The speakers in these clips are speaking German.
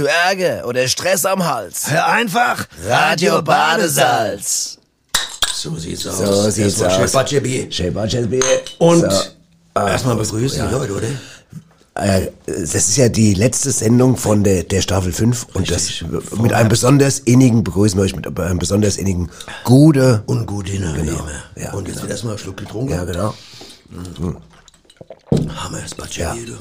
Du Ärger oder Stress am Hals? Hör einfach Radio Badesalz. So sieht's aus. So sieht's aus. Chef Bier. Schäbertschelbier. Und So. erstmal begrüßen die Leute, oder? Äh, das ist ja die letzte Sendung von der, der Staffel 5 und das mit einem besonders innigen, begrüßen wir euch mit einem besonders innigen Gude. Und Dinner, wie immer. Ja, Und jetzt wird erstmal einen Schluck getrunken. Ja, genau. Hammer, das Bad Ja, Bier,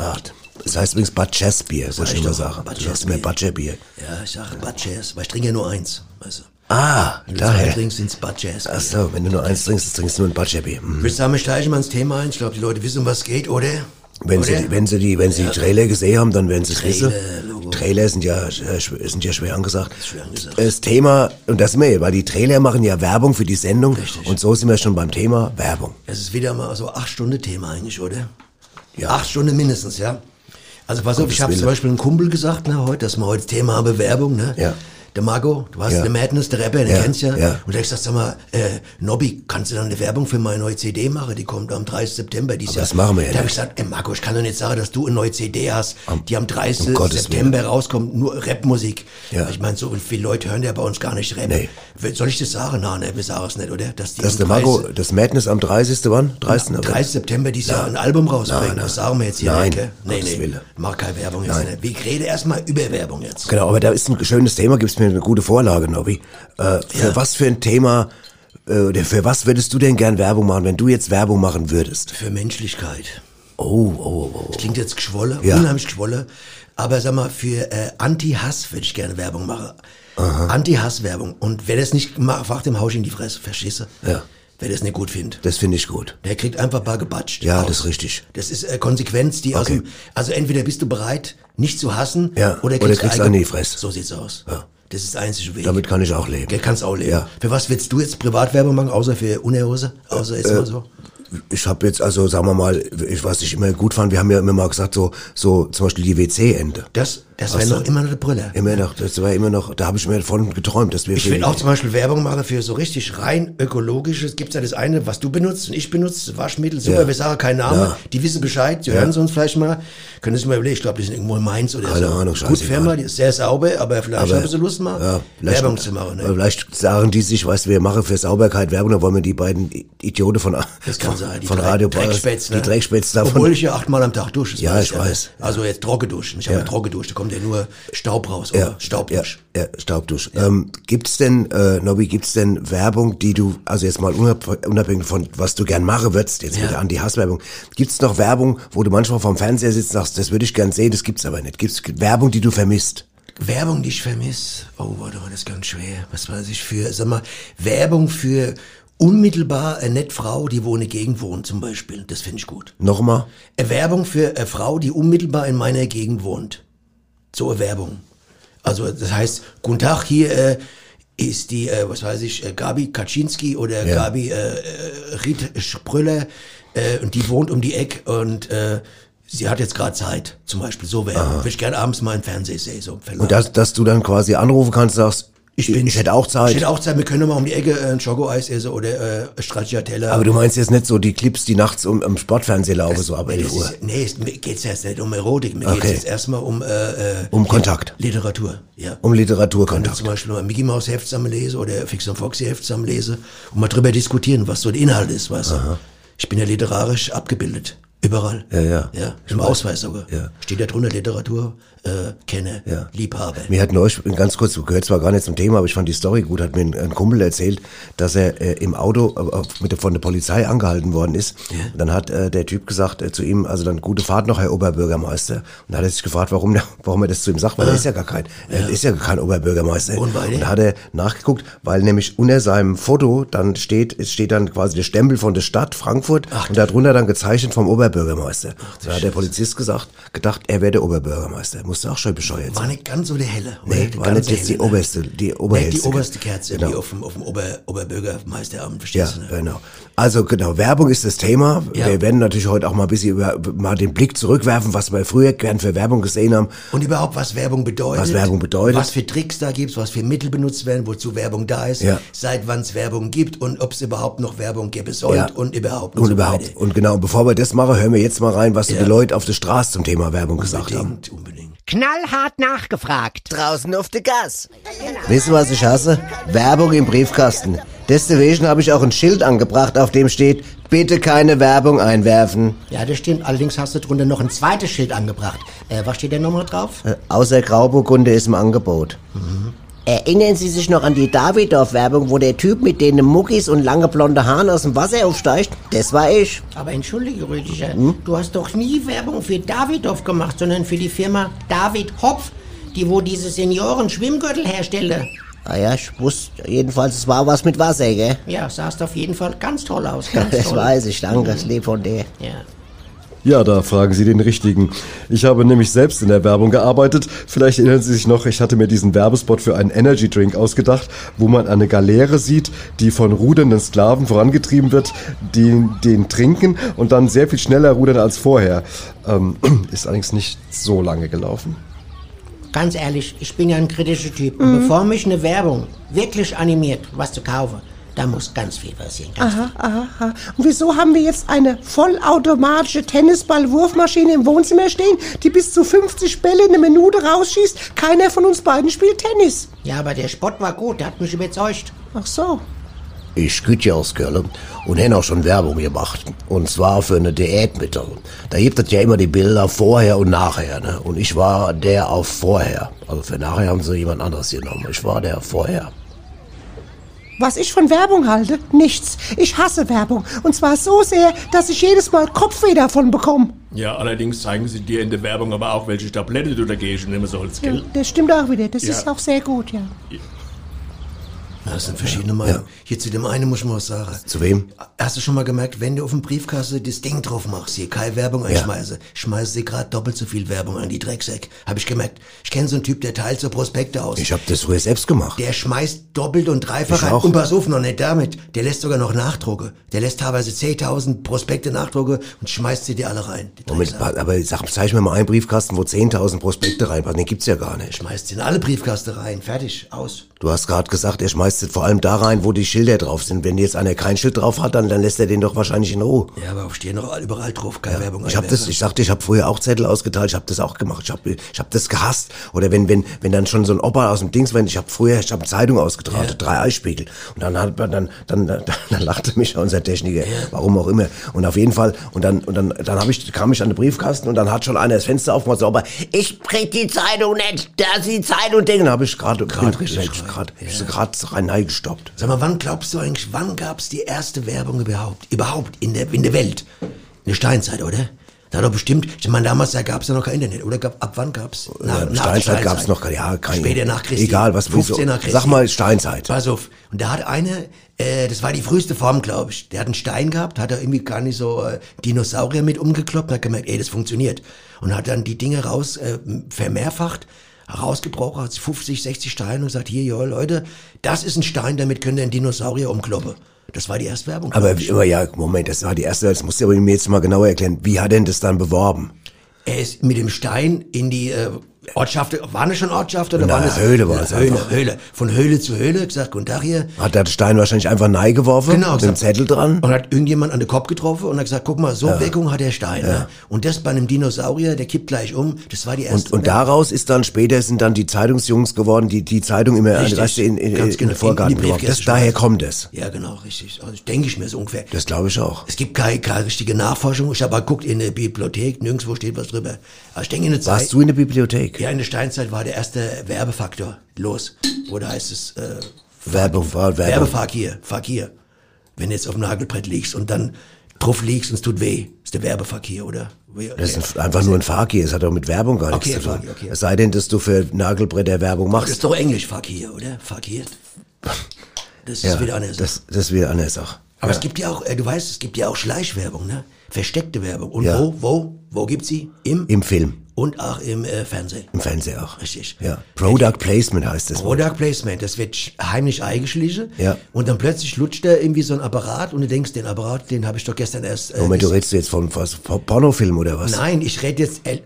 du. das heißt übrigens Bad Chess-Bier, wollte ich immer doch, sagen. Bad Das ist Chess mehr Bier. Bad Chess-Bier. Ja, ich sag Bad Jazz, weil ich trinke ja nur eins, weißt du. Ah, Wenn du zwei daher. trinkst, sind's Bad Jazz. Ach so, wenn du nur eins trinkst, trinkst du nur ein Bad Chess-Bier. Mhm. Willst du wir steigen mal ins Thema ein? Ich glaube, die Leute wissen, um was es geht, oder? Wenn oder? sie, die- wenn sie die, wenn sie die Trailer gesehen haben, dann werden sie es wissen. Trailer sind ja, äh, sind ja schwer angesagt. schwer angesagt. Das Thema, und das sind hier, weil die Trailer machen ja Werbung für die Sendung. Richtig. Und so sind wir schon beim Thema Werbung. Es ist wieder mal so acht Stunden Thema eigentlich, oder? Ja. Acht Stunden mindestens, ja. Also pass auf, ich habe zum Beispiel einem Kumpel gesagt, ne, heute, dass wir heute Thema haben, Werbung, ne? Ja. Der Marco, du hast Ja. der Madness, der Rapper, den Ja, kennst du ja. ja. Und der hat gesagt, sag mal, äh, Nobby, kannst du dann eine Werbung für meine neue CD machen? Die kommt am 30. September dieses Jahr. das machen wir ja Da habe ich gesagt, ey Marco, ich kann doch nicht sagen, dass du eine neue CD hast, die am 30. um September rauskommt, nur Rapmusik. Ja. Ich meine, so viele Leute hören ja bei uns gar nicht Rap. Nee. Soll ich das sagen? Nein, ne, wir sagen es nicht, oder? Dass die Das am der Marco, 30. das Madness am 30. wann? 30. Am April? 30. September dieses Jahr ein Album rausbringen. Nein, nein. Das sagen wir jetzt hier Nein, nicht, gell? Nee. Mach keine Werbung jetzt. nicht. Wir reden erstmal über Werbung jetzt. Genau, aber da ist ein schönes Thema, gibt's mir eine gute Vorlage, Nobby. Äh, für Ja. was für ein Thema, äh, oder für was würdest du denn gern Werbung machen, wenn du jetzt Werbung machen würdest? Für Menschlichkeit. Oh, oh, oh. Das klingt jetzt geschwollen, Ja. unheimlich geschwollen. Aber sag mal, für äh, Anti-Hass würde ich gerne Werbung machen. Anti-Hass-Werbung. Und wer das nicht macht, dem Hausch in die Fresse, verstehst du? Ja. Wer das nicht gut findet. Das finde ich gut. Der kriegt einfach ein paar gebatscht. Ja, aus. das ist richtig. Das ist äh, Konsequenz, die aus Okay. dem, also entweder bist du bereit, nicht zu hassen, Ja, oder oder kriegst, kriegst du einen in die Fresse. So sieht's aus. Das ist der einzige Weg. Damit kann ich auch leben. Gell, kannst auch leben. Ja. Für was willst du jetzt Privatwerbung machen, außer für Unterhose? Außer jetzt mal so? Ich habe jetzt also, sagen wir mal, ich, was ich immer gut fand, wir haben ja immer mal gesagt, so, so zum Beispiel die WC-Ende. Das, das wäre noch immer noch der Brille. Immer noch, das war immer noch, da habe ich mir davon geträumt, dass wir Ich will auch zum Beispiel Werbung machen für so richtig rein ökologisches. Gibt's ja das eine, was du benutzt und ich benutze, Waschmittel, super, Ja. wir sagen keinen Namen, Ja. die wissen Bescheid, die hören sie uns vielleicht mal. Können Sie sich mal überlegen, ich glaube, die sind irgendwo in Mainz oder Keine so. Ahnung, Gut scheißegal. Firma, die ist sehr sauber, aber vielleicht haben sie Lust mal, Ja, Werbung zu machen. Ne? aber Vielleicht sagen die sich, du, wir machen für Sauberkeit Werbung, dann wollen wir die beiden Idioten von, Das kann sein. Die von Radio Dreckspätz, ne? die Dreckspätze davon. Obwohl ich ja achtmal am Tag dusche. Ja, ich weiß. Also jetzt trocken duschen. Ich habe Ja. ja trocken duschen. Kommt ja nur Staub raus. Oder? Staubdusch. Ja, ja Staubdusch. Ähm, gibt's denn, äh, Nobby, gibt's denn Werbung, die du, also jetzt mal unab- unabhängig von was du gern machen würdest, jetzt mit der Anti-Hass-Werbung, gibt's noch Werbung, wo du manchmal vorm Fernseher sitzt und sagst, das würde ich gern sehen, das gibt's aber nicht. Gibt's Werbung, die du vermisst? Werbung, die ich vermisse. Oh, warte mal, das ist ganz schwer. Was weiß ich für, sag mal, Werbung für unmittelbar eine nette Frau, die wo in der Gegend wohnt zum Beispiel. Das finde ich gut. Nochmal? Eine Werbung für eine Frau, die unmittelbar in meiner Gegend wohnt. So eine Werbung. Also das heißt, guten Tag, hier äh, ist die, äh, was weiß ich, äh, Gabi Kaczynski oder Ja. Gabi äh, äh, Ried Sprüller äh, und die wohnt um die Ecke und äh, sie hat jetzt gerade Zeit, zum Beispiel. So Werbung. Würde ich gerne abends mal im Fernsehen sehen. So. Und dass, dass du dann quasi anrufen kannst, sagst, ich, ich hätte auch Zeit. Ich hätte auch Zeit, wir können mal um die Ecke äh, ein Schokoeis essen oder äh, Stracciatella. aber du meinst jetzt nicht so die Clips, die nachts um, am Sportfernsehen laufen, so ab Nee, 11 das Uhr. ist, nee, es mir geht's jetzt nicht um Erotik, mir Okay. geht's jetzt erstmal um, äh, äh, Um Kontakt. Literatur. Ja. Um Literaturkontakt. zum Beispiel mal ein Mickey Mouse Heft zusammen lese oder Fix und Foxy Heft zusammen lese und mal drüber diskutieren, was so der Inhalt ist, weißt du. Ich bin ja literarisch abgebildet. Überall. Ja, ja. Ja, im Ausweis sogar. Ja. Steht da drunter Literatur, äh, Kenner, Ja. Liebhaber. Mir hat neulich, ganz kurz, gehört zwar gar nicht zum Thema, aber ich fand die Story gut, hat mir ein, ein Kumpel erzählt, dass er äh, im Auto äh, mit, von der Polizei angehalten worden ist. Und dann hat äh, der Typ gesagt äh, zu ihm, also dann gute Fahrt noch, Herr Oberbürgermeister. Und dann hat er sich gefragt, warum, warum er das zu ihm sagt, weil er ist ja gar kein, er ist ja kein Oberbürgermeister. Und weiter? dann hat er nachgeguckt, weil nämlich unter seinem Foto dann steht, es steht dann quasi der Stempel von der Stadt Frankfurt und darunter dann gezeichnet vom Oberbürgermeister. da hat der Polizist gesagt, gedacht, er wäre der Oberbürgermeister. Musste auch schon bescheuert sein. War nicht ganz so der helle. Nee, war nicht jetzt die ne? oberste, die oberhellste. die oberste Kerze, Genau. die auf dem, auf dem Ober, Oberbürgermeisteramt, Ja, verstehst du? Ne? genau. Also genau, Werbung ist das Thema. Ja. Wir werden natürlich heute auch mal ein bisschen über, mal den Blick zurückwerfen, was wir früher gern für Werbung gesehen haben. Und überhaupt, was Werbung bedeutet. Was Werbung bedeutet. Was für Tricks da gibt, was für Mittel benutzt werden, wozu Werbung da ist, Ja. seit wann es Werbung gibt und ob es überhaupt noch Werbung geben soll Ja. und überhaupt. Und so überhaupt. weiter. Und genau, bevor wir das machen, hören wir jetzt mal rein, was Ja. die Leute auf der Straße zum Thema Werbung gesagt haben. Unbedingt, unbedingt. knallhart nachgefragt. Draußen auf der Gas. Wisst ihr, was ich hasse? Werbung im Briefkasten. Deswegen habe ich auch ein Schild angebracht, auf dem steht, bitte keine Werbung einwerfen. Ja, das stimmt. Allerdings hast du drunter noch ein zweites Schild angebracht. Äh, was steht denn nochmal drauf? Äh, außer Grauburgunde ist im Angebot. Erinnern Sie sich noch an die Davidoff-Werbung, wo der Typ mit den Muckis und lange blonde Haaren aus dem Wasser aufsteigt? Das war ich. Aber entschuldige, Rüdiger, du hast doch nie Werbung für Davidoff gemacht, sondern für die Firma David Hopf, die wo diese Senioren-Schwimmgürtel herstelle. Ah ja, ich wusste jedenfalls, es war was mit Wasser, gell? Ja, sahst auf jeden Fall ganz toll aus. Ganz Das toll. weiß ich, danke, das lieb von dir. Ja. Ja, da fragen Sie den Richtigen. Ich habe nämlich selbst in der Werbung gearbeitet. Vielleicht erinnern Sie sich noch, ich hatte mir diesen Werbespot für einen Energy Drink ausgedacht, wo man eine Galeere sieht, die von rudernden Sklaven vorangetrieben wird, die den trinken und dann sehr viel schneller rudern als vorher. Ähm, ist allerdings nicht so lange gelaufen. Ganz ehrlich, ich bin ja ein kritischer Typ. Und bevor mich eine Werbung wirklich animiert, was zu kaufen, da muss ganz viel passieren. Ganz Aha, aha, aha. Und wieso haben wir jetzt eine vollautomatische Tennisball-Wurfmaschine im Wohnzimmer stehen, die bis zu 50 Bälle in einer Minute rausschießt? Keiner von uns beiden spielt Tennis. Ja, aber der Spot war gut, der hat mich überzeugt. Ach so. Ich ja aus Köln und hätte auch schon Werbung gemacht. Und zwar für eine Diätmittel. Da gibt es ja immer die Bilder vorher und nachher. Ne? Und ich war der auf vorher. Also für nachher haben sie jemand anderes genommen. Ich war der vorher. Was ich von Werbung halte? Nichts. Ich hasse Werbung. Und zwar so sehr, dass ich jedes Mal Kopfweh davon bekomme. Ja, allerdings zeigen sie dir in der Werbung aber auch, welche Tablette du dagegen nehmen sollst, Ja, gell? das stimmt auch wieder. Das Ja. ist auch sehr gut, ja. Das sind verschiedene Meinungen. Hier zu dem einen muss ich mal was sagen. Zu wem? Hast du schon mal gemerkt, wenn du auf dem Briefkasse das Ding drauf machst, hier keine Werbung einschmeiße, schmeißt sie gerade doppelt so viel Werbung an die Drecksäck. Hab ich gemerkt. Ich kenne so einen Typ, der teilt so Prospekte aus. Ich habe das früher selbst gemacht. Der schmeißt doppelt und dreifach auch. Und pass auf, noch nicht damit. Der lässt sogar noch Nachdrucke. Der lässt teilweise 10.000 Prospekte Nachdrucke und schmeißt sie dir alle rein. Moment, aber sag, zeig mir mal einen Briefkasten, wo 10.000 Prospekte reinpassen. Den gibt's ja gar nicht. Schmeißt sie in alle Briefkaste rein. Fertig. Aus. Du hast gerade gesagt, er schmeißt es vor allem da rein, wo die Schilder drauf sind. Wenn jetzt einer kein Schild drauf hat, dann, dann lässt er den doch wahrscheinlich in Ruhe. Ja, aber stehen noch überall drauf. Keine Werbung Ich habe das, ich sagte, ich habe früher auch Zettel ausgeteilt, ich habe das auch gemacht. Ich habe ich hab das gehasst. Oder wenn wenn wenn dann schon so ein Opa aus dem Dings, wenn ich habe früher, ich habe Zeitung ausgetragen, drei Eisspiegel und dann hat man dann dann dann, dann lachte mich unser Techniker, warum auch immer. Und auf jeden Fall und dann und dann dann habe ich kam ich an den Briefkasten und dann hat schon einer das Fenster aufgemacht, so, aber ich krieg die Zeitung nicht, da ist die Zeitung Ding. Dann habe ich gerade gerade gerade gerade rein gestoppt. Sag mal, wann glaubst du eigentlich, wann gab's die erste Werbung überhaupt? Überhaupt in der, in der Welt? In der Steinzeit, oder? Da hat doch bestimmt, ich meine, damals da gab's ja noch kein Internet, oder? Gab, ab wann gab's? Ja, Steinzeit gab's noch gar- ja, kein- Später nach Christi. Egal, was- wieso? 15 nach Christi. Sag mal Steinzeit. Pass auf. Und da hat einer, äh, das war die früheste Form, glaube ich. Der hat einen Stein gehabt, hat er irgendwie gar nicht so äh, Dinosaurier mit umgekloppt, hat gemerkt, ey, das funktioniert. Und hat dann die Dinge raus, äh, vermehrfacht, rausgebrochen, hat 50, 60 Steine und gesagt, hier, ja, Leute, das ist ein Stein, damit könnt ihr einen Dinosaurier umkloppen. Das war die erste Werbung. Aber immer ja, Moment, das war die erste, das musst du aber mir jetzt mal genauer erklären. Wie hat denn das dann beworben? Er ist mit dem Stein in die äh, Ortschaft, waren es schon Ortschaft oder waren es Höhle war es Höhle, einfach. Höhle. Von Höhle zu Höhle, gesagt, guten Tag hier. Hat der Stein wahrscheinlich einfach nein geworfen? Genau, Mit dem Zettel dran? Und hat irgendjemand an den Kopf getroffen und hat gesagt, guck mal, so Wirkung hat der Stein. Ne? Und das bei einem Dinosaurier, der kippt gleich um. Das war die erste. Und, und daraus ist dann später sind dann die Zeitungsjungs geworden, die die Zeitung immer Richtig, in, in, in genau, den Vorgarten in die geworfen. Das, daher kommt es. Ja, genau, richtig. Also denke ich mir so ungefähr. Das glaube ich auch. Es gibt keine, keine richtige Nachforschung. Ich habe mal geguckt in der Bibliothek, nirgendwo steht was drüber. Aber ich denke in der Zeit. Warst du in der Bibliothek? Ja, in der Steinzeit war der erste Werbefaktor los. Oder heißt es äh, Werbung Werbung. Werbefakir, Fakir. Wenn du jetzt auf dem Nagelbrett liegst und dann drauf liegst und es tut weh, ist der Werbefakir, oder? Das ist ein, einfach nur ein Fakir. Es hat doch mit Werbung gar nichts Okay, zu tun. Fakir, okay. Es sei denn, dass du für Nagelbretter Werbung Das machst. ist doch Englisch, Fakir, oder? Fakir. Das ist wieder anders. das, das wird anders auch. Aber es gibt ja auch, äh, du weißt, es gibt ja auch Schleichwerbung, ne? Versteckte Werbung. Und Ja. wo, wo, wo gibt's sie? Im, Im Film, und auch im äh, Fernsehen. im Fernseher auch. Richtig. Ja. Product Placement heißt das. Product Placement, das wird heimlich eingeschlichen. Ja. Und dann plötzlich lutscht da irgendwie so ein Apparat und du denkst, den Apparat, den habe ich doch gestern erst. Äh, Moment, du redest jetzt von was, von Pornofilm oder was? Nein, ich rede jetzt, er,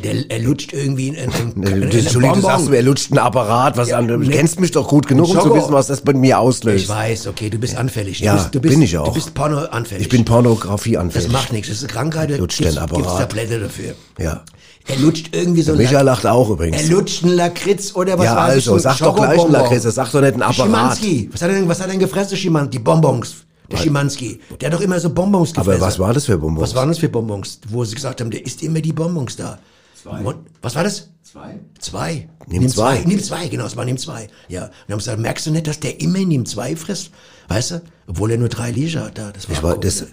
der, er lutscht irgendwie in, in, in, in, du- Entschuldigung, du sagst, mir, er lutscht einen Apparat, was Ja, an, du nee. kennst mich doch gut genug, um zu wissen, was das bei mir auslöst. Ich weiß, okay, du bist anfällig. Du Ja, bist, du bist, bin ich auch. Du bist pornoanfällig. Ich bin Pornografie anfällig. Das macht nichts, das ist eine Krankheit, Lutscht gibt's, den gibt's Apparat. Tablette dafür. Ja. Er lutscht irgendwie so ein Micha lacht auch Er übrigens. lutscht einen Lakritz oder was Ja, weiß ich, also, so ein sag doch gleich einen. Lakritz, sag doch nicht einen Apparat. Schimanski, was hat er denn, was hat er denn gefressen, Schimanski? Die Bonbons. Der Schimanski. Der hat doch immer so Bonbons gefressen. Aber was war das für Bonbons? Was waren das für Bonbons? Wo sie gesagt haben, der isst immer die Bonbons da. Zwei. Was war das? Zwei. Zwei. Nimm zwei. Nimm zwei, genau, es war nimm zwei. Ja. Und dann haben sie gesagt, merkst du nicht, dass der immer nimm zwei frisst? Weißt du? Obwohl er nur drei Liter hat da. Das war, Ich war- cool. das-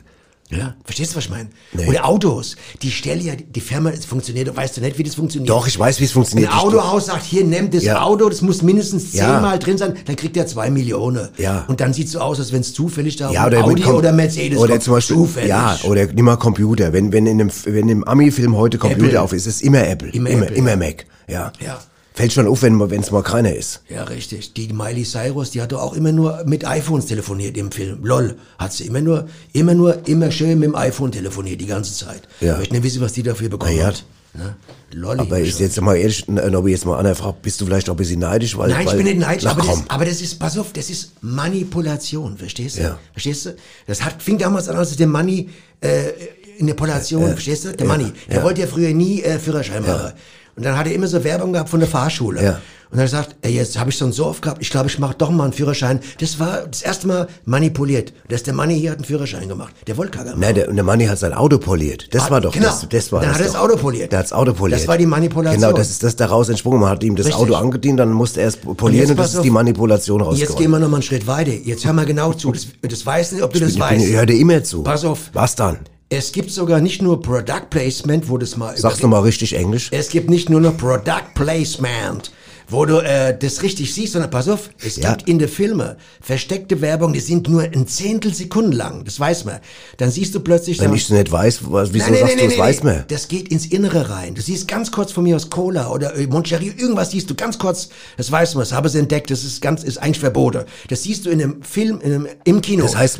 Ja, verstehst du, was ich meine? Nee. Oder Autos. Die stellen ja, die Firma, es funktioniert, weißt du nicht, wie das funktioniert? Doch, ich weiß, wie es Ein funktioniert. Ich- Autohaus sagt, hier, nimm das Ja. Auto, das muss mindestens Ja. zehnmal drin sein, dann kriegt er zwei Millionen. Ja. Und dann sieht es so aus, als wenn es zufällig da Ja, oder, Audi oder Mercedes oder kommt. zum Beispiel, zufällig. ja, oder nimm mal Computer. Wenn, wenn in einem, wenn im Ami-Film heute Computer Apple. auf ist, ist es immer Apple. Immer Immer, Apple, immer ja. Mac. Ja. Ja. Fällt schon auf, wenn es mal keiner ist. Ja, richtig. Die Miley Cyrus, die hat doch auch immer nur mit iPhones telefoniert im Film. Lol. Hat sie immer nur, immer nur, immer schön mit dem iPhone telefoniert, die ganze Zeit. Ja. Ich möchte nicht wissen, was die dafür bekommen ja. hat. Ne? Lolli. Aber ist schon. jetzt mal ehrlich, äh, Nobby, jetzt mal einer fragt, bist du vielleicht auch ein bisschen neidisch? Weil, Nein, ich weil, bin nicht neidisch, aber das, aber das ist, pass auf, das ist Manipulation, verstehst du? Ja. Verstehst du? Das hat, fing damals an, als der Money, äh, in der Polation, verstehst du? Der Money, der ja. wollte ja früher nie äh, Führerschein machen. Und dann hat er immer so Werbung gehabt von der Fahrschule. Ja. Und dann hat er gesagt, ey, jetzt habe ich schon so oft gehabt, ich glaube, ich mache doch mal einen Führerschein. Das war das erste Mal manipuliert. Das der Money hier hat einen Führerschein gemacht. Der wollte keiner machen. Nein, der, und der Manni hat sein Auto poliert. Das Ah, war doch, genau. das, das war Dann das hat er das. Auto poliert. Der hat das Auto poliert. Das war die Manipulation. Genau, das ist das daraus entsprungen. Man hat ihm das Richtig. Auto angedient, dann musste er es polieren jetzt und, das ist auf. die Manipulation Jetzt rausgekommen. gehen wir noch mal einen Schritt weiter. Jetzt hör mal genau zu. Das, das weiß nicht, ob du das ich, weißt. bin, ich höre dir immer zu. Pass auf. Was dann? Es gibt sogar nicht nur Product Placement, wo das mal. Sag's nochmal richtig Englisch. Es gibt nicht nur noch Product Placement, wo du äh, das richtig siehst, sondern pass auf, es Ja. gibt in den Filmen versteckte Werbung, die sind nur ein Zehntel Sekunden lang. Das weiß man. Dann siehst du plötzlich. Wenn ich es nicht weiß, was, wieso Nein, nein, sagst nein, du, nein, weiß man? Das geht ins Innere rein. Du siehst ganz kurz von mir aus Cola oder äh, Moncherie, irgendwas siehst du ganz kurz. Das weiß man, das habe sie entdeckt, das ist ganz, ist eigentlich verboten. Das siehst du in einem Film, in einem, im Kino. Das heißt,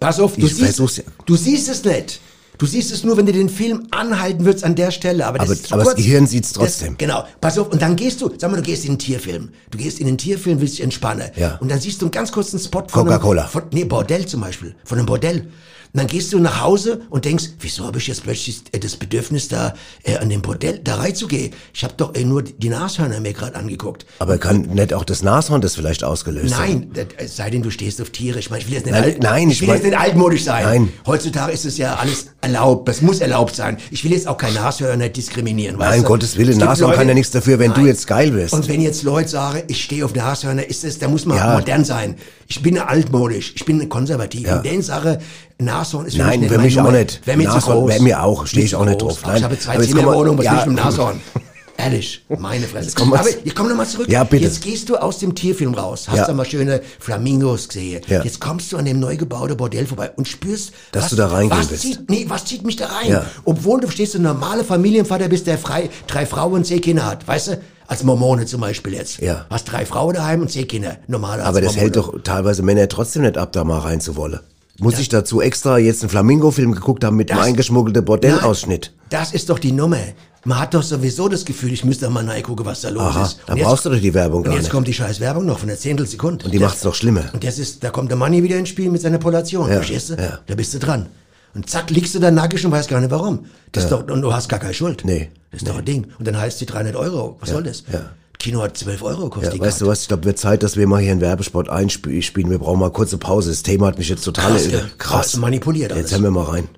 Pass auf, du Ich siehst, versuch's ja. du siehst es nicht. Du siehst es nur, wenn du den Film anhalten würdest an der Stelle. Aber, das Aber- aber das kurz. Gehirn sieht's trotzdem. Das, genau. Pass auf. Und dann gehst du, sag mal, du gehst in den Tierfilm. Du gehst in den Tierfilm, willst dich entspannen. Ja. Und dann siehst du einen ganz kurzen Spot von Coca-Cola. Nee, Bordell zum Beispiel. Von einem Bordell. Und dann gehst du nach Hause und denkst, wieso habe ich jetzt plötzlich äh, das Bedürfnis, da äh, an dem Bordell da reinzugehen? Ich habe doch äh, nur die Nashörner mir gerade angeguckt. Aber kann nicht auch das Nashorn das vielleicht ausgelöst haben? Nein, das, es sei denn, du stehst auf Tiere. Ich meine, ich will jetzt nicht, Nein, alt, nein, ich will jetzt nicht altmodisch sein. Nein. Heutzutage ist es ja alles erlaubt. Das muss erlaubt sein. Ich will jetzt auch kein Nashörner diskriminieren. Nein? Gottes Willen, Es Nashorn kann ja nichts dafür, wenn du jetzt geil bist. Und wenn jetzt Leute sagen, ich stehe auf Nashörner, ist es, da muss man Ja. modern sein. Ich bin altmodisch, ich bin konservativ. Ja. Und den Sache, Nashorn ist für Nein, mich für nicht mich meine auch nicht. Wäre mir zu Nashorn groß. wär mir auch, stehe ich zu auch nicht drauf. Ach, Ich Nein. habe zwei Aber jetzt Zimmer in der kommen wir- Wohnung, was ja. will ich mit dem Nashorn? Ehrlich, meine Fresse. wir Aber zu- ich komme nochmal zurück. Ja, bitte. Jetzt gehst du aus dem Tierfilm raus, hast Ja. da mal schöne Flamingos gesehen. Ja. Jetzt kommst du an dem neu gebauten Bordell vorbei und spürst, Dass was, du da reingehen was willst. Zieht, nee, was zieht mich da rein? Ja. Obwohl du stehst ein normaler Familienvater bist, der frei, drei Frauen und zehn Kinder hat, weißt du? Als Mormone zum Beispiel jetzt. Ja. Hast drei Frauen daheim und zehn Kinder. Normaler Aber das Mormone. hält doch teilweise Männer trotzdem nicht ab, da mal reinzuwollen. Muss ich dazu extra jetzt einen Flamingo-Film geguckt haben mit einem Das- eingeschmuggelten Bordellausschnitt? Das ist doch die Nummer. Man hat doch sowieso das Gefühl, ich müsste mal reingucken, was da los Aha, ist. dann brauchst du doch die Werbung Und gar jetzt nicht. kommt die scheiß Werbung noch von der Zehntelsekunde. Und die macht's noch schlimmer. Und das ist, da kommt der Manni wieder ins Spiel mit seiner Polation, Ja, verstehst du? ja. Da bist du dran. Und zack, liegst du da nackig und weißt gar nicht warum. Das ist doch, und du hast gar keine Schuld. Nee, Das ist doch ein Ding. Und dann heißt die 300 Euro. Was soll das? ja. Kino hat 12 Euro gekostet. Ja, weißt du was, ich glaube, wird Zeit, dass wir mal hier einen Werbespot einspielen. Wir brauchen mal kurze Pause. Das Thema hat mich jetzt total Krass. Krass manipuliert alles. Jetzt hören wir mal rein.